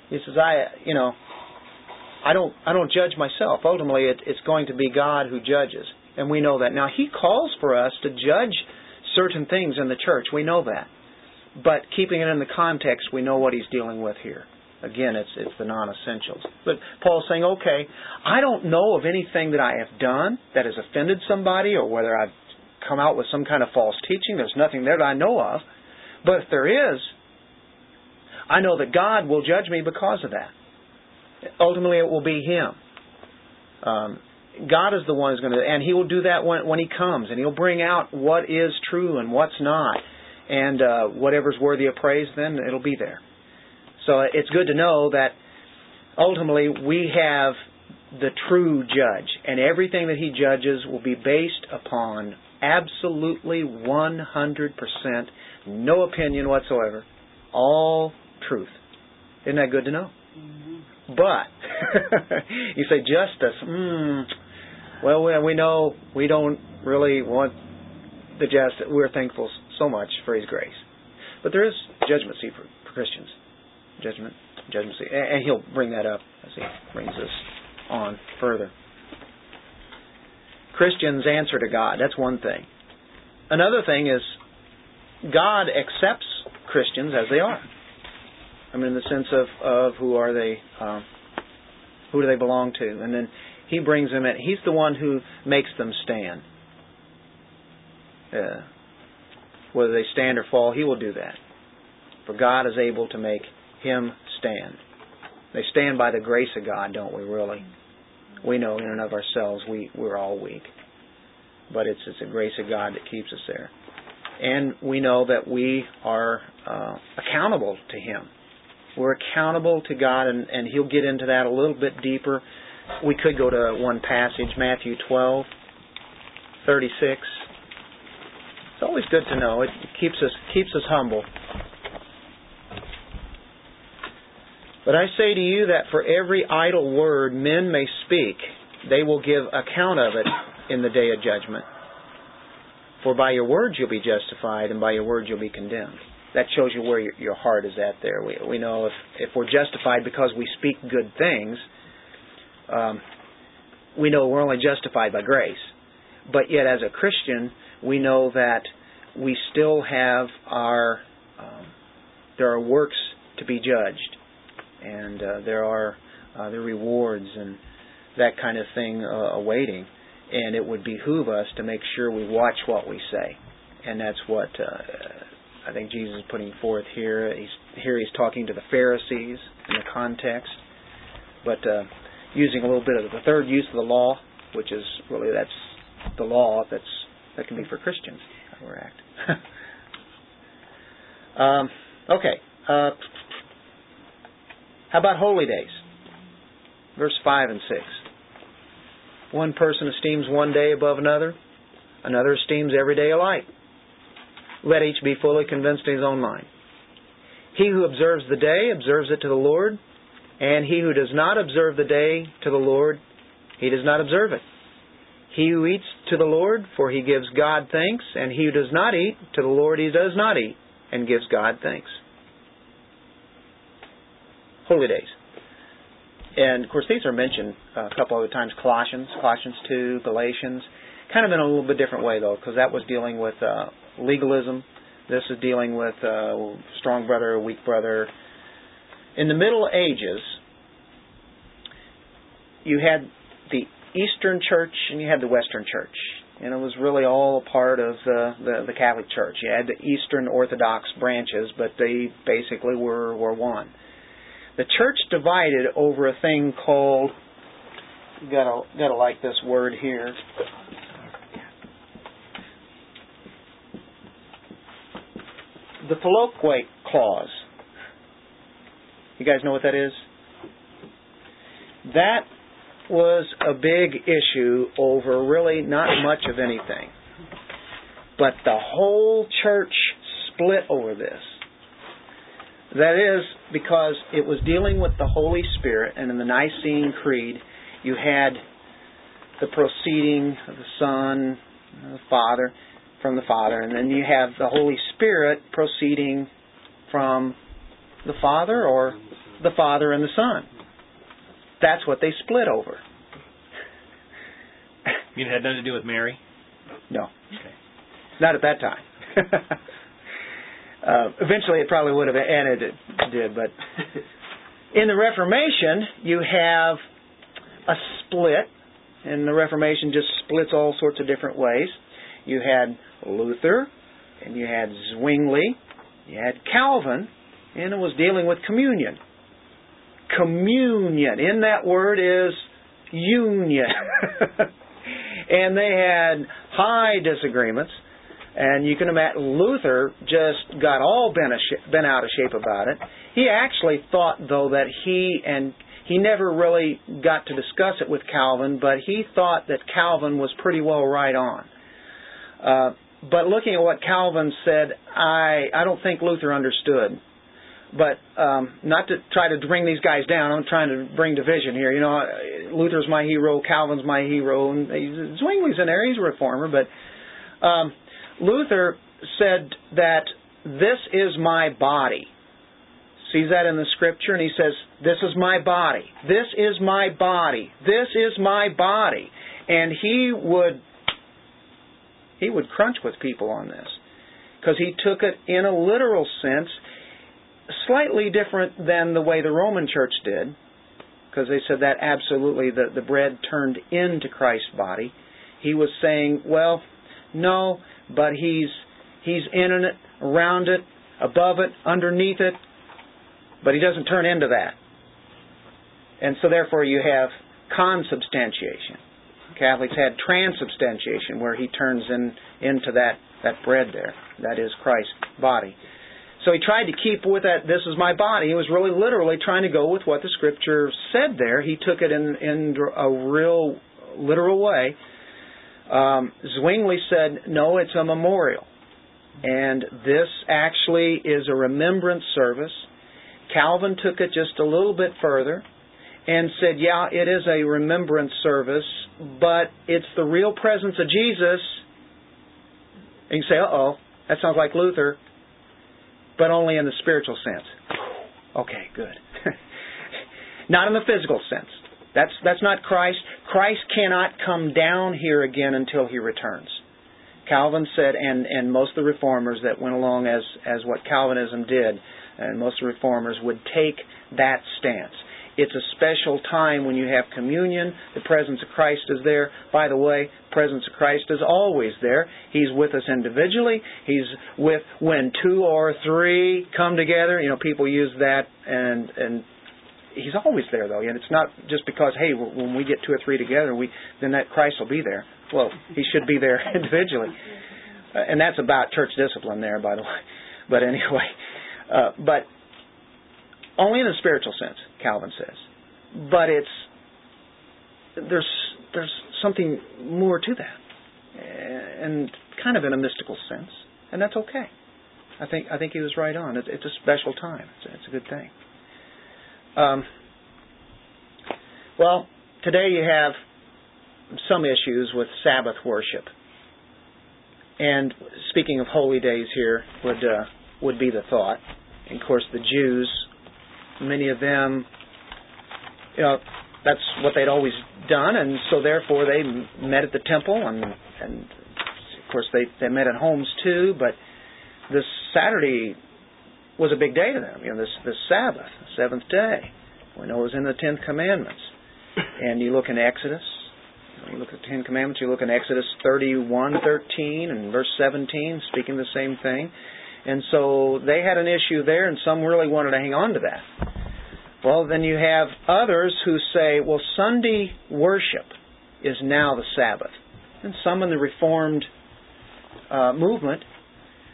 He says, I, you know, I don't, I don't judge myself. Ultimately, it, it's going to be God who judges, and we know that. Now, He calls for us to judge certain things in the church. We know that. But keeping it in the context, we know what he's dealing with here. Again, it's it's the non-essentials. But Paul's saying, okay, I don't know of anything that I have done that has offended somebody, or whether I've come out with some kind of false teaching. There's nothing there that I know of. But if there is, I know that God will judge me because of that. Ultimately, it will be Him. Um, God is the one who's going to, and He will do that when when He comes, and He'll bring out what is true and what's not and uh, whatever's worthy of praise, then it'll be there. So it's good to know that ultimately we have the true judge, and everything that he judges will be based upon absolutely 100%, no opinion whatsoever, all truth. Isn't that good to know? Mm-hmm. But you say justice. Mm, well, we know we don't really want the justice. We're thankful so much for His grace. But there is judgment seat for, for Christians. Judgment, judgment seat. And, and He'll bring that up as He brings us on further. Christians answer to God. That's one thing. another thing is God accepts Christians as they are. I mean, in the sense of of who are they, um, who do they belong to, and then He brings them in. He's the one who makes them stand. Uh, whether they stand or fall, He will do that. For God is able to make him stand. They stand by the grace of God, don't we? Really, we know in and of ourselves we we're all weak, but it's it's the grace of God that keeps us there, and we know that we are uh, accountable to Him. We're accountable to God, and, and He'll get into that a little bit deeper. We could go to one passage, Matthew 12, 36. It's always good to know. It keeps us keeps us humble. But I say to you that for every idle word men may speak, they will give account of it in the day of judgment. For by your words you'll be justified, and by your words you'll be condemned. That shows you where your, heart is at there. We, we know if, if we're justified because we speak good things, um, we know we're only justified by grace. But yet, as a Christian, we know that we still have our, um, there are works to be judged and uh, there are uh, the rewards and that kind of thing uh, awaiting. And it would behoove us to make sure we watch what we say, and that's what uh, I think Jesus is putting forth here. He's here he's talking to the Pharisees in the context, but uh, using a little bit of the third use of the law, which is really that's the law that's that can be for Christians. How we act. um, okay. Uh, how about holy days? Verse 5 and 6. One person esteems one day above another, another esteems every day alike. Let each be fully convinced in his own mind. He who observes the day observes it to the Lord, and he who does not observe the day to the Lord, he does not observe it. He who eats to the Lord, for he gives God thanks, and he who does not eat, to the Lord he does not eat, and gives God thanks holy days. And of course, these are mentioned a couple other times Colossians, Colossians 2, Galatians, kind of in a little bit different way, though, because that was dealing with uh, legalism. This is dealing with uh, strong brother, weak brother. In the Middle Ages, you had Eastern Church and you had the Western Church. And it was really all a part of the, the, the Catholic Church. You had the Eastern Orthodox branches, but they basically were, were one the church divided over a thing called gotta gotta like this word here. The Filioque clause. You guys know what that is? That was a big issue over really not much of anything. But the whole church split over this. That is because it was dealing with the Holy Spirit, and in the Nicene Creed, you had the proceeding of the Son, the Father, from the Father, and then you have the Holy Spirit proceeding from the Father or the Father and the Son. That's what they split over. You had nothing to do with Mary? No. Okay. Not at that time. Uh, eventually, it probably would have ended. It did, but in the Reformation, you have a split, and the Reformation just splits all sorts of different ways. You had Luther, and you had Zwingli, you had Calvin, and it was dealing with communion. Communion, in that word is union. and they had high disagreements. And you can imagine Luther just got all bent, bent out of shape about it. He actually thought, though, that he and he never really got to discuss it with Calvin, but he thought that Calvin was pretty well right on. Uh, but looking at what Calvin said, I I don't think Luther understood. But um, not to try to bring these guys down, I'm trying to bring division here. You know, Luther's my hero, Calvin's my hero, and Zwingli's in there. He's a reformer, but um, Luther said that this is my body. Sees that in the scripture, and he says, This is my body. This is my body. This is my body. And he would he would crunch with people on this because he took it in a literal sense, slightly different than the way the Roman church did, because they said that absolutely the, the bread turned into Christ's body. He was saying, well, no, but he's he's in it, around it, above it, underneath it, but he doesn't turn into that. And so therefore you have consubstantiation. Catholics had transubstantiation, where he turns in into that, that bread there. That is Christ's body. So he tried to keep with that, this is my body. He was really literally trying to go with what the scripture said there. He took it in, in a real literal way. Um, Zwingli said, no, it's a memorial. And this actually is a remembrance service. Calvin took it just a little bit further and said, yeah, it is a remembrance service, but it's the real presence of Jesus. And you say, uh oh, that sounds like Luther, but only in the spiritual sense. Okay, good. not in the physical sense. That's, that's not Christ. Christ cannot come down here again until he returns. Calvin said, and, and most of the reformers that went along as, as what Calvinism did, and most of the reformers would take that stance. It's a special time when you have communion. The presence of Christ is there. By the way, presence of Christ is always there. He's with us individually. He's with when two or three come together. You know, people use that and and he's always there though. And it's not just because hey, when we get two or three together, we then that Christ will be there. Well, he should be there individually. And that's about church discipline there, by the way. But anyway, uh, but only in a spiritual sense, Calvin says. But it's there's there's something more to that, and kind of in a mystical sense, and that's okay. I think I think he was right on. It's, it's a special time. It's a, it's a good thing. Um, well, today you have some issues with Sabbath worship, and speaking of holy days here would uh, would be the thought. And of course, the Jews many of them, you know, that's what they'd always done, and so therefore they met at the temple, and and of course they they met at homes too. But this Saturday was a big day to them. You know, this this Sabbath, seventh day. We know it was in the Tenth Commandments, and you look in Exodus. You look at the Ten Commandments. You look in Exodus thirty-one, thirteen, and verse seventeen, speaking the same thing. And so they had an issue there, and some really wanted to hang on to that. Well, then you have others who say, well, Sunday worship is now the Sabbath. And some in the Reformed uh, movement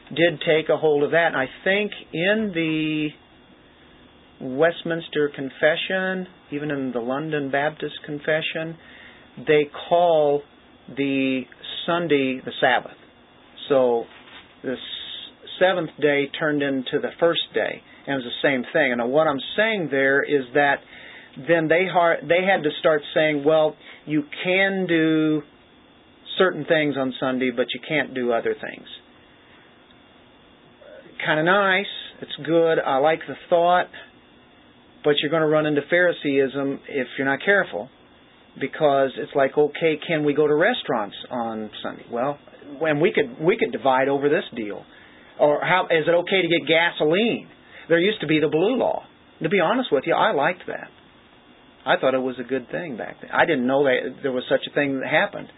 did take a hold of that. And I think in the Westminster Confession, even in the London Baptist Confession, they call the Sunday the Sabbath. So the seventh day turned into the first day, and it was the same thing. And what I'm saying there is that then they they had to start saying, well, you can do certain things on Sunday, but you can't do other things. Kind of nice. It's good. I like the thought, but you're going to run into Phariseeism if you're not careful, because it's like, okay, can we go to restaurants on Sunday? Well, and we could we could divide over this deal. Or how is it okay to get gasoline? There used to be the blue law. To be honest with you, I liked that. I thought it was a good thing back then. I didn't know that there was such a thing that happened.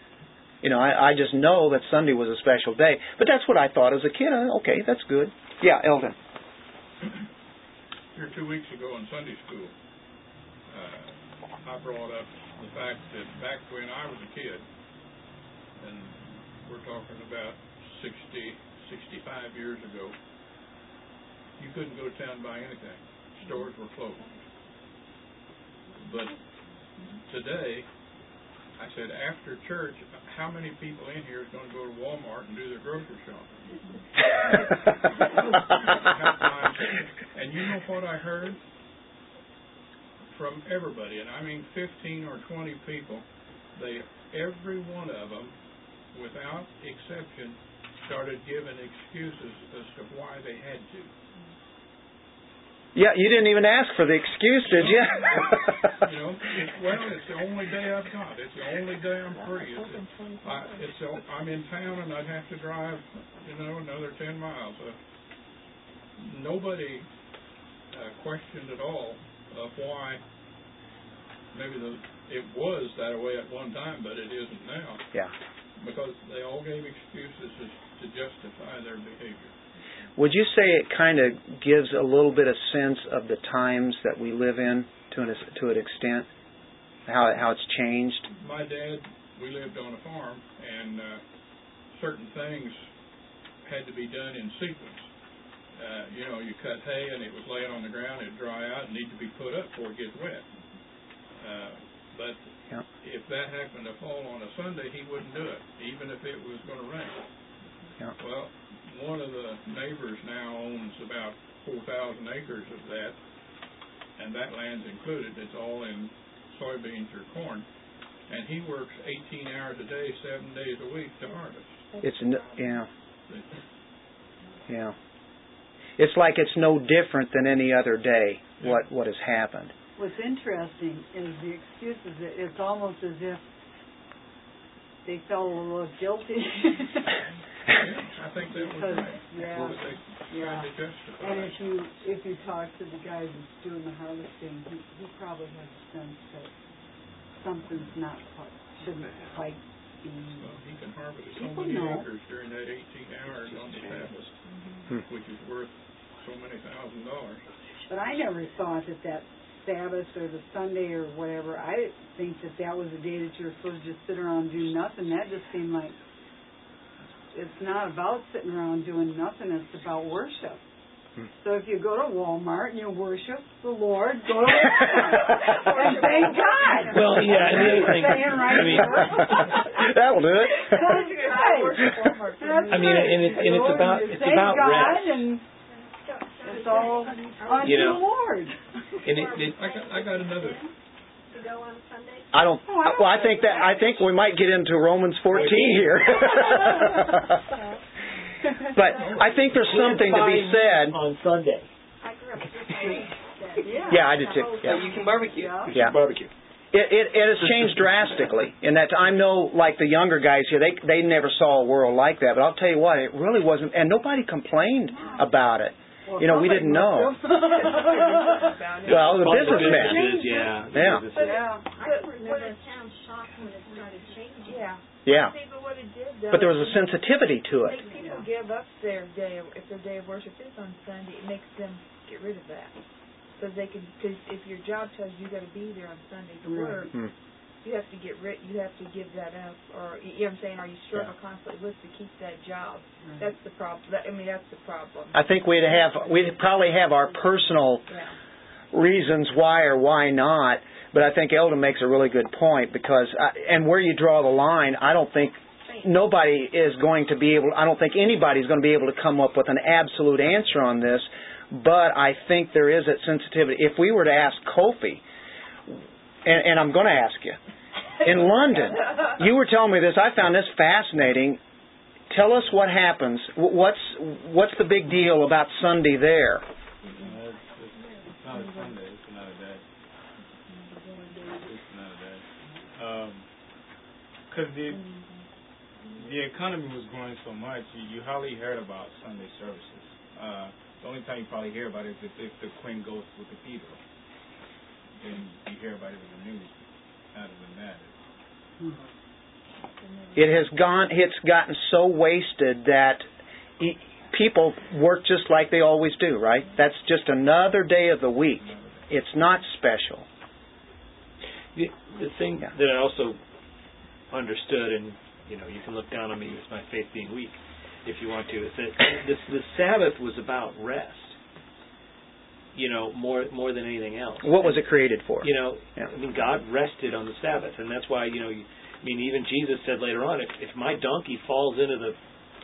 You know, I, I just know that Sunday was a special day. But that's what I thought as a kid. Okay, that's good. Yeah, Eldon. Here two weeks ago in Sunday school, uh, I brought up the fact that back when I was a kid, and we're talking about 60, 65 years ago, you couldn't go to town and buy anything. Stores were closed. But today, I said, after church, how many people in here is going to go to Walmart and do their grocery shopping? and you know what I heard? From everybody, and I mean 15 or 20 people, they every one of them, without exception, started giving excuses as to why they had to. Yeah, you didn't even ask for the excuse, did you? You know, it's, well, it's the only day I've got. It's the only day I'm free. It's, I, it's, I'm in town and I'd have to drive, you know, another ten miles. Uh, nobody uh, questioned at all of why. Maybe the it was that way at one time, but it isn't now yeah. because they all gave excuses as to justify their behavior. Would you say it kind of gives a little bit of sense of the times that we live in to an to an extent? How how it's changed? My dad, we lived on a farm, and uh, certain things had to be done in sequence. Uh, you know, you cut hay and it was laying on the ground, it'd dry out and need to be put up before it gets wet. Uh, but Yeah. if that happened to fall on a Sunday, he wouldn't do it, even if it was going to rain. Yeah. Well, one of the neighbors now owns about 4,000 acres of that, and that land's included. It's all in soybeans or corn. And he works 18 hours a day, seven days a week to harvest. It's n- yeah yeah. It's like it's no different than any other day. What what has happened? What's interesting is the excuses. It's almost as if they felt a little guilty. Yeah, I think that was right. yeah, But they yeah. tried to And if you if you talk to the guy who's doing the harvesting, he he probably has a sense that something's not quite shouldn't quite be. Well, he can harvest so many know. acres during that 18 hours on the Sabbath, Hmm. which is worth so many thousand dollars. But I never thought that that Sabbath or the Sunday or whatever. I didn't think that that was a day that you're supposed to just sit around and do nothing. That just seemed like it's not about sitting around doing nothing. It's about worship. Hmm. So if you go to Walmart and you worship the Lord, go to Walmart and thank God. Well, yeah, and the other thing, right I mean- That'll do it. That's right. That's I mean, right. and it's- and it's You go about- it's thank about God rest. and it's all unto You know. the Lord. and it, it I got, I got another. To go on Sunday? I don't. Oh, I don't Well, I think that I think we might get into Romans 14 here. but I think there's something to be said. on Sunday. I grew up with parents that Yeah. Yeah, I did too. Oh, Yeah. you can barbecue. Yeah. Yeah. Barbecue. It, it, it has changed drastically in that I know, like the younger guys here, they they never saw a world like that. But I'll tell you what, it really wasn't, and nobody complained about it. Well, You know, we didn't know. Well, the Bunch of yeah. Yeah. yeah. I can remember town shocked when it started changing. Yeah. Yeah, but what it did though. but there was a sensitivity to it. Make people give up their day, if their day of worship is on Sunday, it makes them get rid of that. So they can, because if your job tells you you got to be there on Sunday to Right. work, Hmm. You have to get rid, you have to give that up, or you know what I'm saying? Or you struggle constantly with to keep that job. That's the problem. That, I mean, that's the problem. I think we'd have we'd probably have our personal Yeah. reasons why or why not. But I think Eldon makes a really good point because, I, and where you draw the line, I don't think nobody is going to be able. I don't think anybody's going to be able to come up with an absolute answer on this. But I think there is that sensitivity. If we were to ask Kofi, and, and I'm going to ask you, in London, you were telling me this. I found this fascinating. Tell us what happens. What's what's the big deal about Sunday there? Because the the economy was growing so much, you, you hardly heard about Sunday services. Uh, the only time you probably hear about it is if, if the Queen goes to the cathedral. Then you hear about it in the news. It has gone. It's gotten so wasted that people work just like they always do. Right? That's just another day of the week. It's not special. The, the thing Yeah. that I also understood, and you know, you can look down on me as my faith being weak, if you want to, is that this the Sabbath was about rest. You know, more more than anything else. What was it created for? You know, Yeah. I mean, God rested on the Sabbath, and that's why you know. You, I mean, even Jesus said later on, if if my donkey falls into the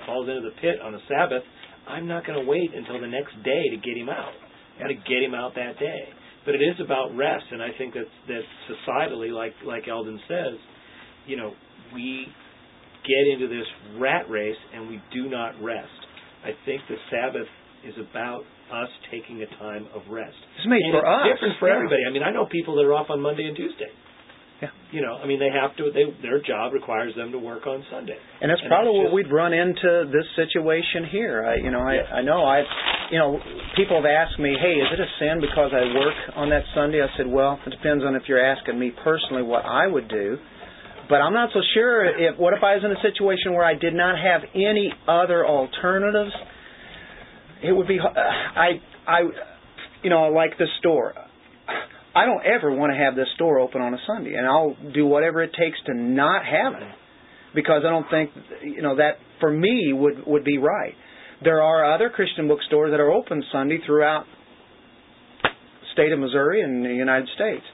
falls into the pit on the Sabbath, I'm not going to wait until the next day to get him out. Got to get him out that day. But it is about rest, and I think that that societally, like like Eldon says, you know, we get into this rat race and we do not rest. I think the Sabbath is about us taking a time of rest. It's made and for it's us. different for Yeah. everybody. I mean, I know people that are off on Monday and Tuesday. Yeah. You know, I mean, they have to. They their job requires them to work on Sunday. And that's And probably that's what we'd run into this situation here. I, you know, I, Yes. I know I, you know, people have asked me, hey, is it a sin because I work on that Sunday? I said, well, it depends on if you're asking me personally what I would do. But I'm not so sure if, what if I was in a situation where I did not have any other alternatives? It would be, I, I, you know, like the store. I don't ever want to have this store open on a Sunday, and I'll do whatever it takes to not have it because I don't think you know that for me would would be right. There are other Christian bookstores that are open Sunday throughout state of Missouri and the United States.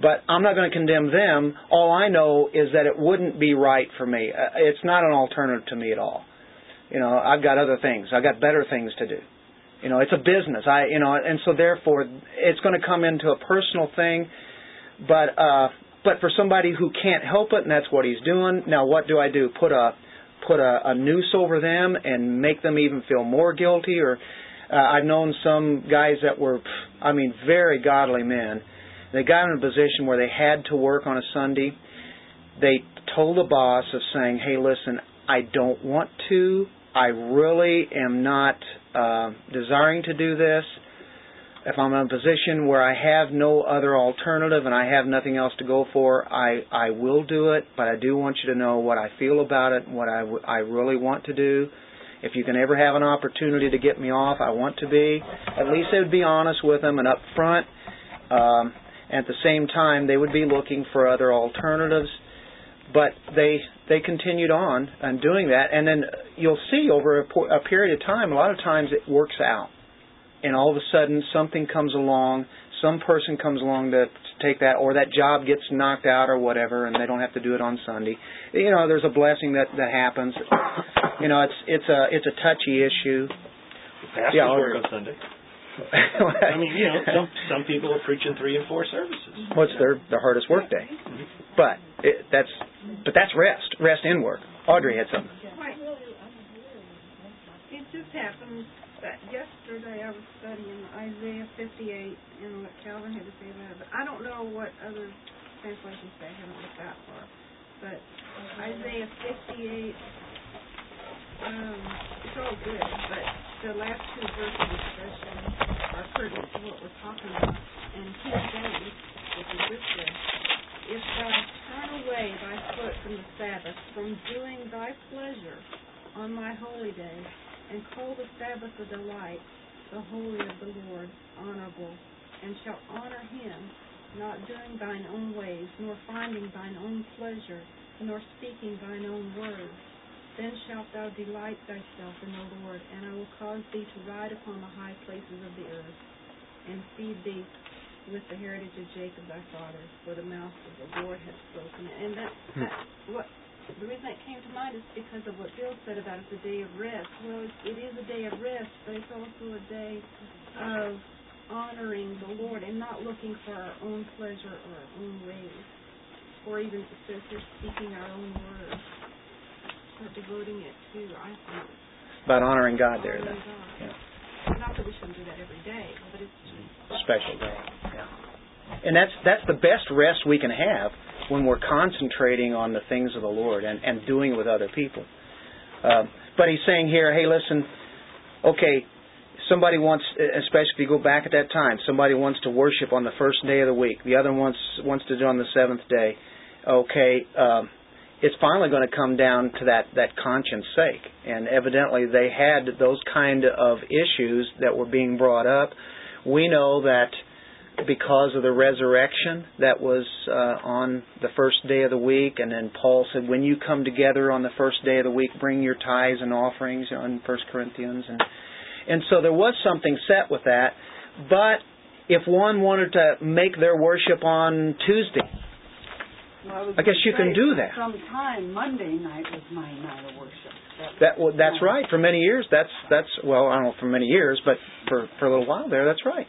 But I'm not going to condemn them. All I know is that it wouldn't be right for me. Uh, It's not an alternative to me at all. You know, I've got other things. I've got better things to do. You know, it's a business. I, you know, and so therefore, it's going to come into a personal thing. But, uh, but for somebody who can't help it, and that's what he's doing. Now, what do I do? Put a, put a, a noose over them and make them even feel more guilty? Or uh, I've known some guys that were, I mean, very godly men. They got in a position where they had to work on a Sunday. They told the boss of saying, "Hey, listen, I don't want to. I really am not uh, desiring to do this. If I'm in a position where I have no other alternative and I have nothing else to go for, I I will do it. But I do want you to know what I feel about it and what I w- I really want to do. If you can ever have an opportunity to get me off, I want to be. At least they would be honest with them and upfront. Um, at the same time, they would be looking for other alternatives but they they continued on and doing that. And then you'll see over a, po- a period of time a lot of times it works out. And all of a sudden something comes along some person comes along to, to take that or that job gets knocked out or whatever and they don't have to do it on Sunday. You know there's a blessing that that happens. You know it's it's a it's a touchy issue. Pastors Yeah, I'll work on Sunday. I mean, you know, some some people are preaching three and four services. what's their their hardest work day but it, that's but that's rest rest and work Audrey had something It just happened that yesterday I was studying Isaiah 58 and what Calvin had to say about it. But I don't know what other translations say. I haven't looked that far. But Isaiah 58, um, Um, it's all good. But the last two verses especially are pertinent to what we're talking about. And James, which is this way, if thou turn away thy foot from the Sabbath, from doing thy pleasure on my holy day, and call the Sabbath a delight, the holy of the Lord honorable, and shall honor him, not doing thine own ways, nor finding thine own pleasure, nor speaking thine own words. Then shalt thou delight thyself in the Lord, and I will cause thee to ride upon the high places of the earth, and feed thee with the heritage of Jacob thy father, for the mouth of the Lord hath spoken. And that, that what the reason that came to mind is because of what Bill said about it's a day of rest. Well, it, is a day of rest, but it's also a day of honoring the Lord and not looking for our own pleasure or our own ways, or even here speaking our own words, or devoting it to I think about honoring God there honoring then God. Yeah. Not that we shouldn't do that every day, but it's a special day. Yeah. And that's that's the best rest we can have when we're concentrating on the things of the Lord and, and doing it with other people. Um, but he's saying here, hey, listen, okay, somebody wants, especially if you go back at that time, somebody wants to worship on the first day of the week. The other wants wants to do it on the seventh day. Okay, um, it's finally going to come down to that that conscience sake, and evidently they had those kind of issues that were being brought up. We know that because of the resurrection that was uh, on the first day of the week, and then Paul said, "When you come together on the first day of the week, bring your tithes and offerings." You know, in First Corinthians, and and so there was something set with that. But if one wanted to make their worship on Tuesday, Well, I guess you can do that. Some time Monday night was my night of worship. that well, that's right. For many years, that's that's well, I don't know for many years, but for for a little while there, that's right.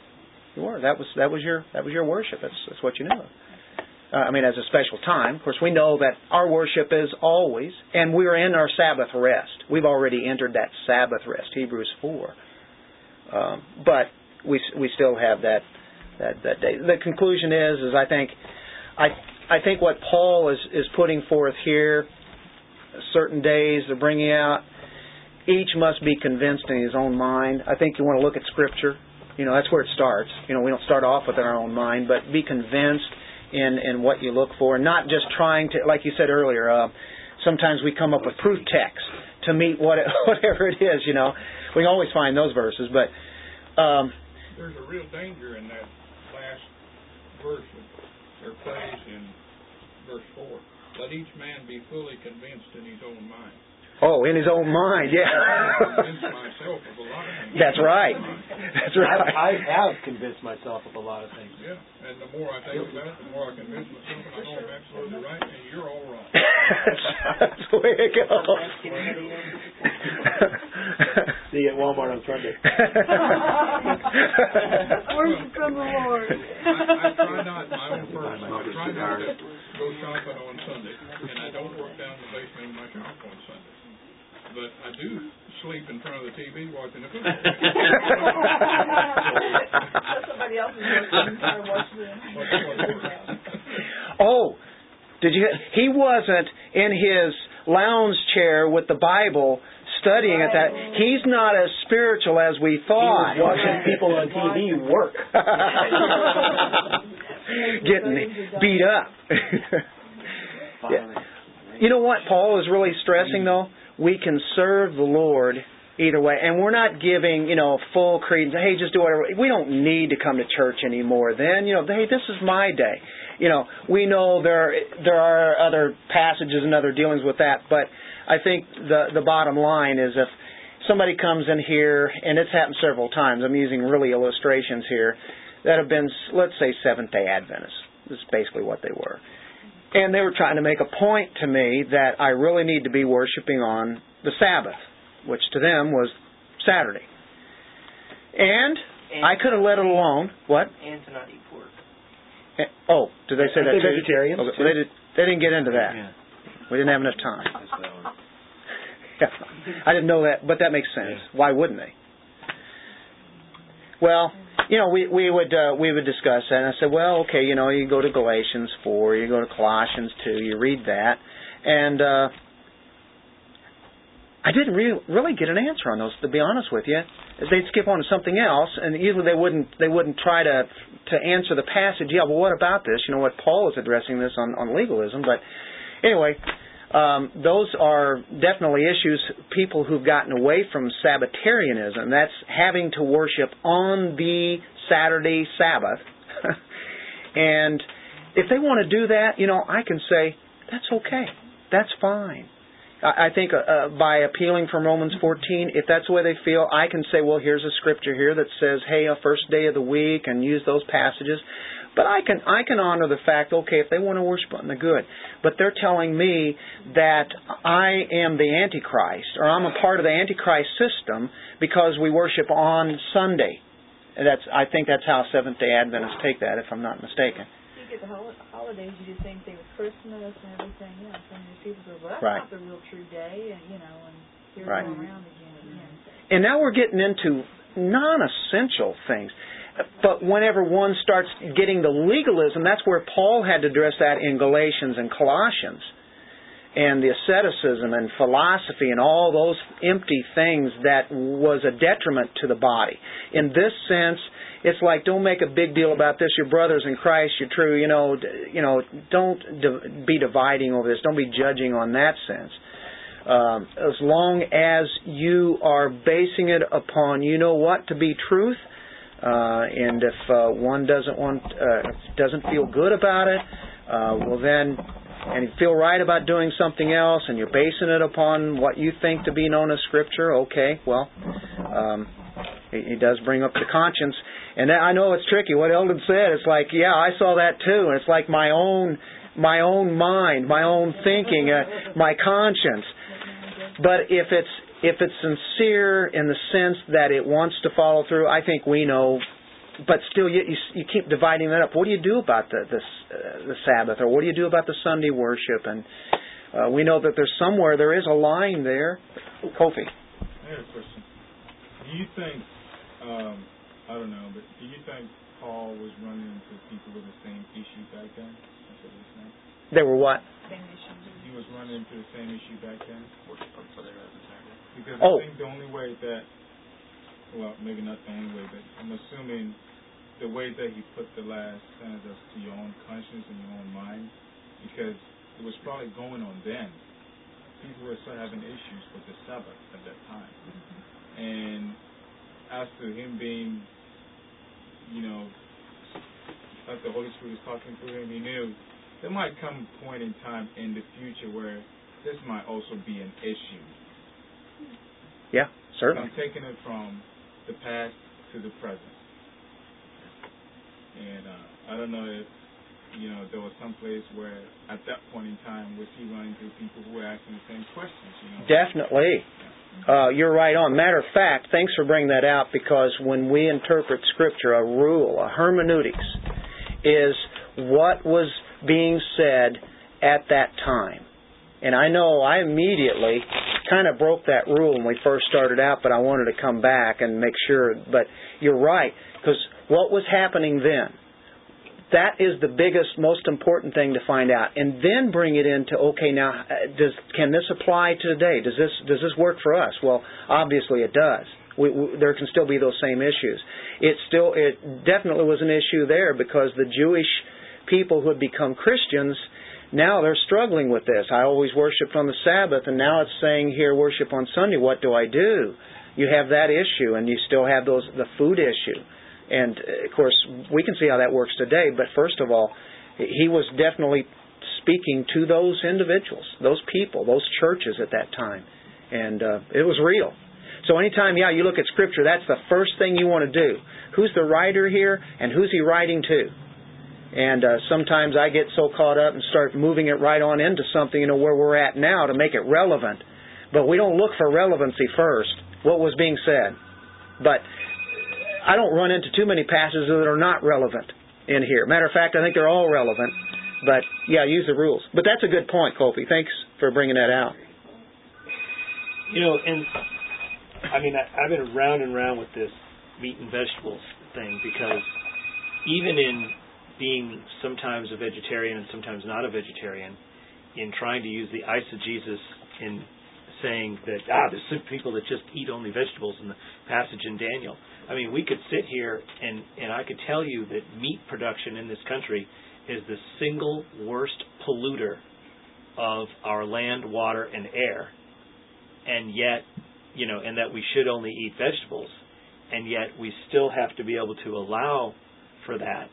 You were that was that was your that was your worship. That's that's what you knew. of. Uh, I mean, as a special time. Of course, we know that our worship is always, and we're in our Sabbath rest. We've already entered that Sabbath rest, Hebrews four. Um, but we we still have that that that day. The conclusion is is I think I I think what Paul is is putting forth here, certain days they're bringing out. Each must be convinced in his own mind. I think you want to look at Scripture. You know that's where it starts. You know we don't start off with our own mind, but be convinced in in what you look for, not just trying to, like you said earlier. Uh, sometimes we come up with proof text to meet what whatever it is. You know, we always find those verses, but um, There's a real danger in that last verse of, in verse four. Let each man be fully convinced in his own mind. Oh, in his own mind, yeah. I convince myself of a lot of things. That's right. That's right. I, I have convinced myself of a lot of things. Yeah, and the more I think about it, the more I convince myself I know I'm oh, absolutely right, and you're all wrong. That's the way it goes. See you at Walmart on Sunday. Worship from the Lord. I, I try not, my own person, I try not to go shopping on Sunday, and I don't work down the basement of my shop on Sunday. But I do sleep in front of the TV watching the football. Somebody else is working, trying to watch them. oh, did you? He wasn't in his lounge chair with the Bible studying at that. He's not as spiritual as we thought. He was watching people on TV work. Getting beat up. Yeah. You know what Paul is really stressing though? We can serve the Lord either way. And we're not giving, you know, full credence. Hey, just do whatever. We don't need to come to church anymore. Then, you know, hey, this is my day. You know, we know there there are other passages and other dealings with that, but I think the the bottom line is if somebody comes in here, and it's happened several times. I'm using really illustrations here that have been, let's say, Seventh Day Adventists. This is basically what they were. And they were trying to make a point to me that I really need to be worshiping on the Sabbath, which to them was Saturday. And, And, I could have let it alone. What? and to not eat pork. Eh, Oh, did they say Aren't that they too? vegetarians, Okay, too? They, did, they didn't get into that. Yeah. We didn't have enough time. Yeah. I didn't know that, but that makes sense. Why wouldn't they? Well, you know, we we would uh, we would discuss that, and I said, well, okay, you know, you go to Galatians four, you go to Colossians two, you read that, and uh, I didn't really really get an answer on those. To be honest with you, they'd skip on to something else, and usually they wouldn't they wouldn't try to to answer the passage. Yeah, well, what about this? You know, what Paul is addressing this on on legalism, but anyway. Um, those are definitely issues people who've gotten away from Sabbatarianism. That's having to worship on the Saturday Sabbath. and if they want to do that, you know, I can say, that's okay. That's fine. I I think uh, uh, by appealing from Romans 14, if that's the way they feel, I can say, well, here's a scripture here that says, hey, a first day of the week, and use those passages. But I can I can honor the fact, okay, if they want to worship on the good, but they're telling me that I am the Antichrist, or I'm a part of the Antichrist system because we worship on Sunday. And that's I think that's how Seventh Day Adventists take that, if I'm not mistaken. You get the hol- holidays, you do the same thing with Christmas and everything else. And there's people go, well, that's Right. not the real true day, and you know, and here Right. go around again and again. And now we're getting into non-essential things. But whenever one starts getting the legalism, that's where Paul had to address that in Galatians and Colossians. And the asceticism and philosophy and all those empty things that was a detriment to the body. In this sense, it's like don't make a big deal about this. Your brothers in Christ, you're true. You know, you know, don't be dividing over this. Don't be judging on that sense. Um, as long as you are basing it upon you know what to be truth, uh, and if uh, one doesn't want uh, doesn't feel good about it, uh, well then, and you feel right about doing something else, and you're basing it upon what you think to be known as Scripture, okay, well, um, it, it does bring up the conscience. And I know it's tricky. What Eldon said, it's like, yeah, I saw that too, and it's like my own my own mind, my own thinking, uh, my conscience. But if it's if it's sincere in the sense that it wants to follow through, I think we know. But still, you you, you keep dividing that up. What do you do about the this, uh, the Sabbath, or what do you do about the Sunday worship? And uh, we know that there's somewhere there is a line there. Kofi. I have a question. Do you think Um, I don't know, but do you think Paul was running into people with the same issue back then? That's what you're saying. They were what? Same issues. He was running into the same issue back then. Because Oh. I think the only way that, well, maybe not the only way, but I'm assuming the way that he put the last sentence is to your own conscience and your own mind, because it was probably going on then. People were still having issues with the Sabbath at that time. Mm-hmm. And as to him being, you know, like the Holy Spirit was talking through him, he knew there might come a point in time in the future where this might also be an issue. Yeah, certainly. I'm taking it from the past to the present. And uh, I don't know if, you know, there was some place where at that point in time was he running into people who were asking the same questions, you know? Definitely. Uh, you're right on. Matter of fact, thanks for bringing that out because when we interpret Scripture, a rule, a hermeneutics, is what was being said at that time. And I know I immediately kind of broke that rule when we first started out, but I wanted to come back and make sure. But you're right, because what was happening then? That is the biggest, most important thing to find out, and then bring it into okay. Now, uh, does can this apply to today? Does this does this work for us? Well, obviously it does. We, we, there can still be those same issues. It still, it definitely was an issue there because the Jewish people who had become Christians now they're struggling with this. I always worshipped on the Sabbath, and now it's saying here worship on Sunday. What do I do? You have that issue, and you still have those the food issue. And of course, we can see how that works today. But first of all, he was definitely speaking to those individuals, those people, those churches at that time, and uh, it was real. So anytime, yeah, you look at Scripture, that's the first thing you want to do. Who's the writer here, and who's he writing to? And uh, sometimes I get so caught up and start moving it right on into something, you know, where we're at now to make it relevant. But we don't look for relevancy first. What was being said? But I don't run into too many passages that are not relevant in here. Matter of fact, I think they're all relevant. But yeah, use the rules. But that's a good point, Kofi. Thanks for bringing that out. You know, and I mean, I, I've been round and round with this meat and vegetables thing because even in being sometimes a vegetarian and sometimes not a vegetarian, in trying to use the eisegesis in saying that ah, there's some people that just eat only vegetables in the passage in Daniel. I mean, we could sit here and and I could tell you that meat production in this country is the single worst polluter of our land, water, and air, and yet, you know, and that we should only eat vegetables, and yet we still have to be able to allow for that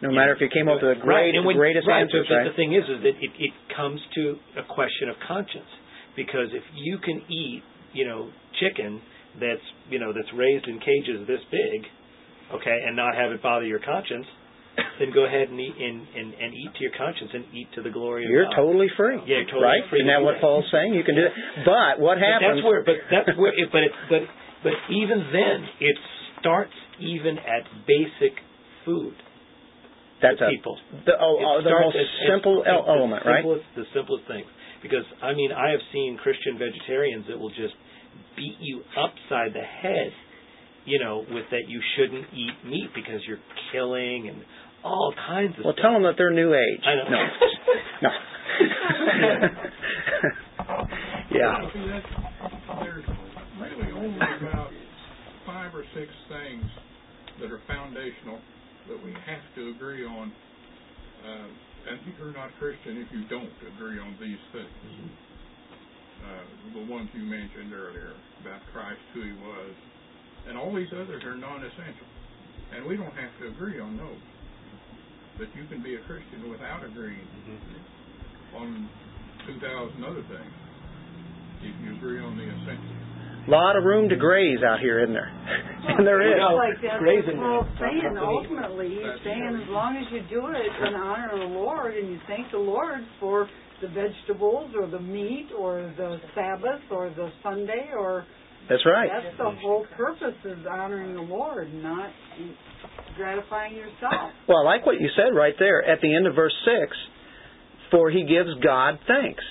No matter if you came up with the right. great, and when, greatest right, answers, but right? The thing is, is that it, it comes to a question of conscience, because if you can eat, you know, chicken that's you know that's raised in cages this big, okay, and not have it bother your conscience, then go ahead and eat and, and, and eat to your conscience and eat to the glory of God. You're God. totally free. Yeah, you're totally right? free Isn't that what. Paul's saying? You can do that. But what But happens? that's where, but that's where, it, but it, but but even then, it starts even at basic food. That's to a, people. the, oh, It oh, the starts most as- as- simple the el- element, right? The simplest thing. Because, I mean, I have seen Christian vegetarians that will just beat you upside the head, you know, with that you shouldn't eat meat because you're killing and all kinds of Well, stuff. tell them that they're New Age. I know. No, no. yeah. See, there's really only about five or six things that are foundational that we have to agree on. Uh, and you're not Christian if you don't agree on these things. Uh, the ones you mentioned earlier about Christ, who he was, and all these others are non-essential. And we don't have to agree on those. But you can be a Christian without agreeing on 2,000 other things if you agree on the essentials. A lot of room to graze out here, isn't there? and there is. It's like that's grazing what Paul's there. saying. That's what he- Ultimately, he's That's saying as long as you do it in honor of the Lord and you thank the Lord for the vegetables or the meat or the Sabbath or the Sunday or That's right. that's the whole purpose is honoring the Lord, not gratifying yourself. Well, I like what you said right there at the end of verse 6 for he gives God thanks.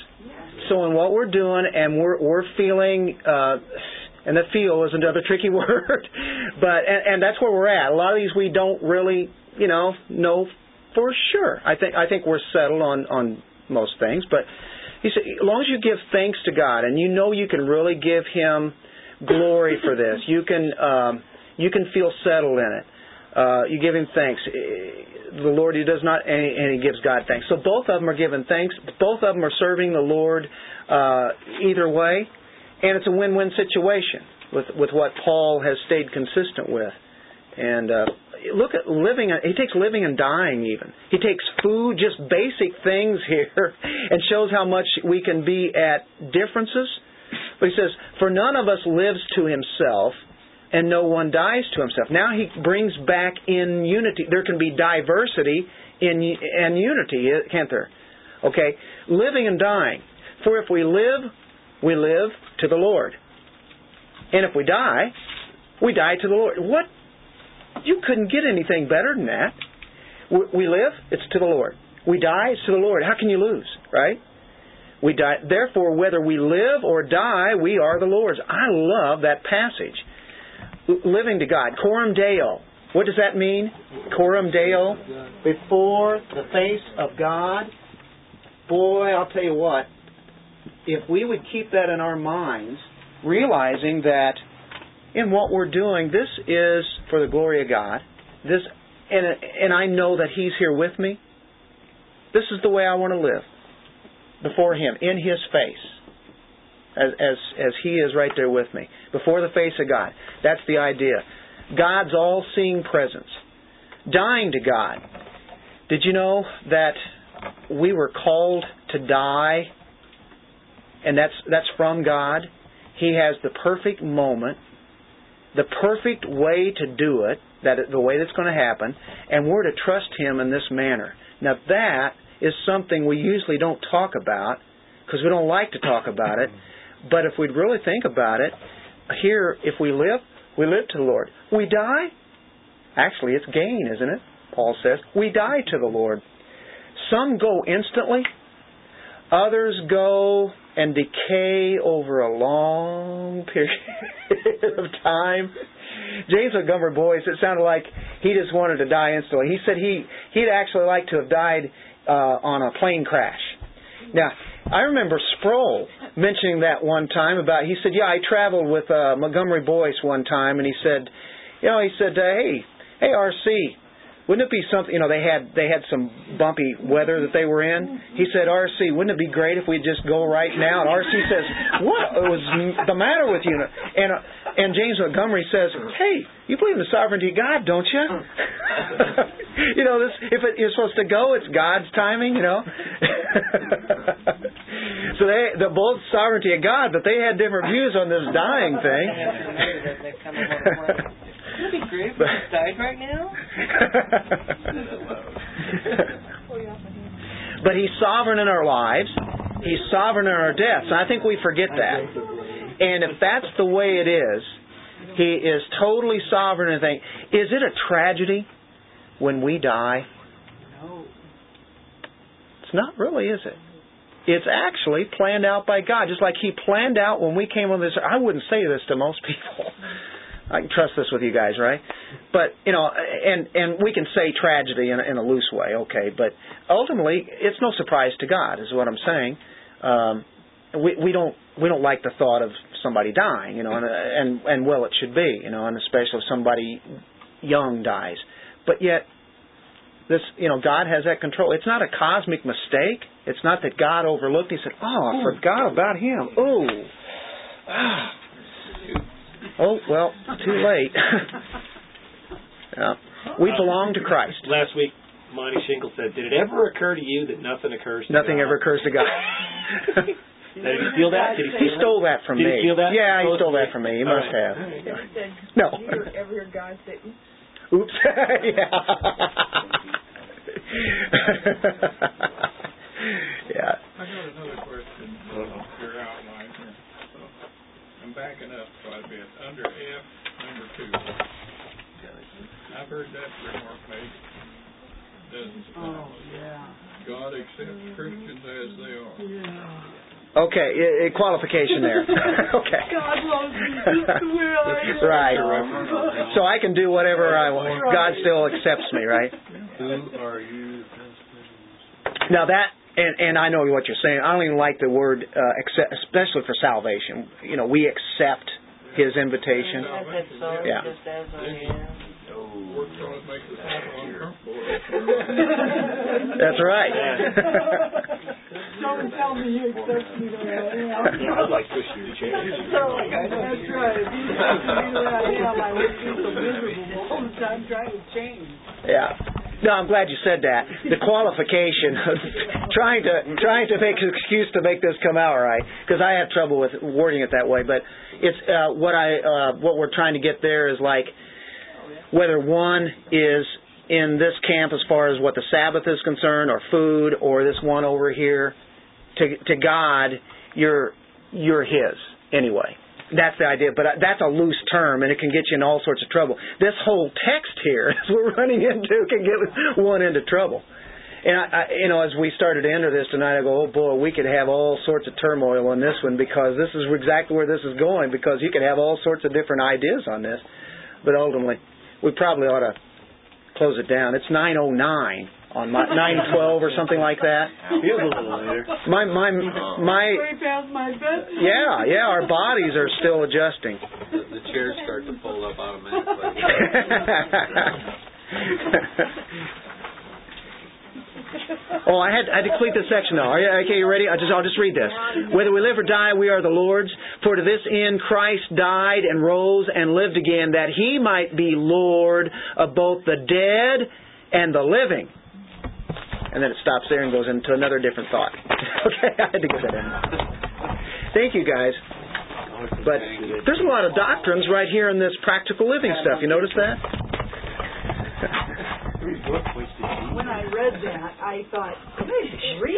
So in what we're doing and we're we're feeling uh And the feel is another tricky word, but and, and that's where we're at. A lot of these we don't really, you know, know for sure. I think I think we're settled on on most things, but he said, as long as you give thanks to God and you know you can really give Him glory for this, you can um, you can feel settled in it. Uh, you give Him thanks. The Lord, He does not, and he, gives God thanks. So both of them are given thanks. Both of them are serving the Lord uh, either way, and it's a win-win situation with with what Paul has stayed consistent with. And uh, look at living. He takes living and dying even. He takes food, just basic things here, and shows how much we can be at differences. But he says, "For none of us lives to himself." And no one dies to himself. Now he brings back in unity. There can be diversity in and unity, eh, can't there? Okay, living and dying. For if we live, we live to the Lord. And if we die, we die to the Lord. What you couldn't get anything better than that. We live, it's to the Lord. We die, it's to the Lord. How can you lose, right? We die. Therefore, whether we live or die, we are the Lord's. I love that passage. Living to God, coram deo. What does that mean? Coram deo, before the face of God. Boy, I'll tell you what. If we would keep that in our minds, realizing that in what we're doing, this is for the glory of God. This, and, and I know that He's here with me. This is the way I want to live before Him, in His face, as, as, as He is right there with me, before the face of God. That's the idea. God's all seeing presence. Dying to God. Did you know that we were called to die? And that's, that's from God. He has the perfect moment the perfect way to do it, that the way that's going to happen, and we're to trust Him in this manner. Now that is something we usually don't talk about because we don't like to talk about it. But if we'd really think about it, here, if we live, we live to the Lord. We die, actually, it's gain, isn't it? Paul says we die to the Lord. Some go instantly, others go and decay over a long period of time. James Montgomery Boice, it sounded like he just wanted to die instantly. He said he he'd actually like to have died uh, on a plane crash. Now, I remember Sproul mentioning that one time about. He said, "Yeah, I traveled with uh, Montgomery Boice one time, and he said, you know, he said, uh, hey, hey, RC, wouldn't it be something? You know, they had they had some bumpy weather that they were in. He said, "RC, wouldn't it be great if we just go right now?" And RC says, "What was the matter with you?" And uh, and James Montgomery says, "Hey, you believe in the sovereignty of God, don't you?" you know, this if it, you're supposed to go, it's God's timing. You know. so they the both sovereignty of God, but they had different views on this dying thing. That'd be great if we died right now. but He's sovereign in our lives. He's sovereign in our deaths. And I think we forget that. And if that's the way it is, He is totally sovereign in things. is it a tragedy when we die? No. It's not really, is it? It's actually planned out by God, just like He planned out when we came on this. I wouldn't say this to most people. I can trust this with you guys, right? But you know, and and we can say tragedy in a, in a loose way, okay? But ultimately, it's no surprise to God, is what I'm saying. Um, we we don't we don't like the thought of somebody dying, you know, and and and well, it should be, you know, and especially if somebody young dies. But yet, this you know, God has that control. It's not a cosmic mistake. It's not that God overlooked. He said, "Oh, I forgot about him." Oh. Oh, well, too late. yeah. We belong to Christ. Last week, Monty Shingle said, "Did it ever occur to you that nothing occurs to Nothing God? ever occurs to God." Did he steal that? Did he, he stole that from Did me. he steal that? Yeah, he stole that from me. He All must right. have. He said, No. "Do you ever hear God say, oops, Oops. yeah. yeah. I got another question for your outline here. So I'm backing up quite a bit. Under F, number two. I've heard that remark made dozens of Oh, yeah. God accepts Christians as they are. Yeah. Okay, i- i- qualification there. okay. God loves me just the way I am. right. So I can do whatever I want. God still accepts me, right? Who are you? Now that, and and I know what you're saying. I don't even like the word, uh, accept, especially for salvation. You know, we accept His invitation. I said so, Yeah. just as I am. Works on it, makes us uncomfortable. That's right. Don't tell me you accept me the way I am. Yeah, I'd like to push you to change. So, that's right. If you accept me the way I am, I wouldn't be so miserable all the time trying to change. Yeah. No, I'm glad you said that. The qualification, trying to trying to make an excuse to make this come out right, because I have trouble with wording it that way. But it's uh, what I uh, what we're trying to get there is like whether one is in this camp as far as what the Sabbath is concerned, or food, or this one over here. To to God, you're you're His anyway. That's the idea, but uh, that's a loose term, and it can get you in all sorts of trouble. This whole text here, as we're running into, can get one into trouble. And I, I, you know, as we started to enter this tonight, I go, oh boy, we could have all sorts of turmoil on this one because this is exactly where this is going. Because you could have all sorts of different ideas on this, but ultimately, we probably ought to close it down. It's 9:09 on my 9:12 or something like that. Feels a little later. My my my. Way past my bed. Yeah, yeah, our bodies are still adjusting. The, the chairs start to fold up automatically. oh, I had I had to complete this section now. Are you okay? You ready? I just I'll just read this. Whether we live or die, we are the Lord's. For to this end Christ died and rose and lived again, that He might be Lord of both the dead and the living. And then it stops there and goes into another different thought. okay, I had to get that in. Thank you, guys. But there's a lot of doctrines right here in this practical living stuff. You notice that? When I read that, I thought, good grief.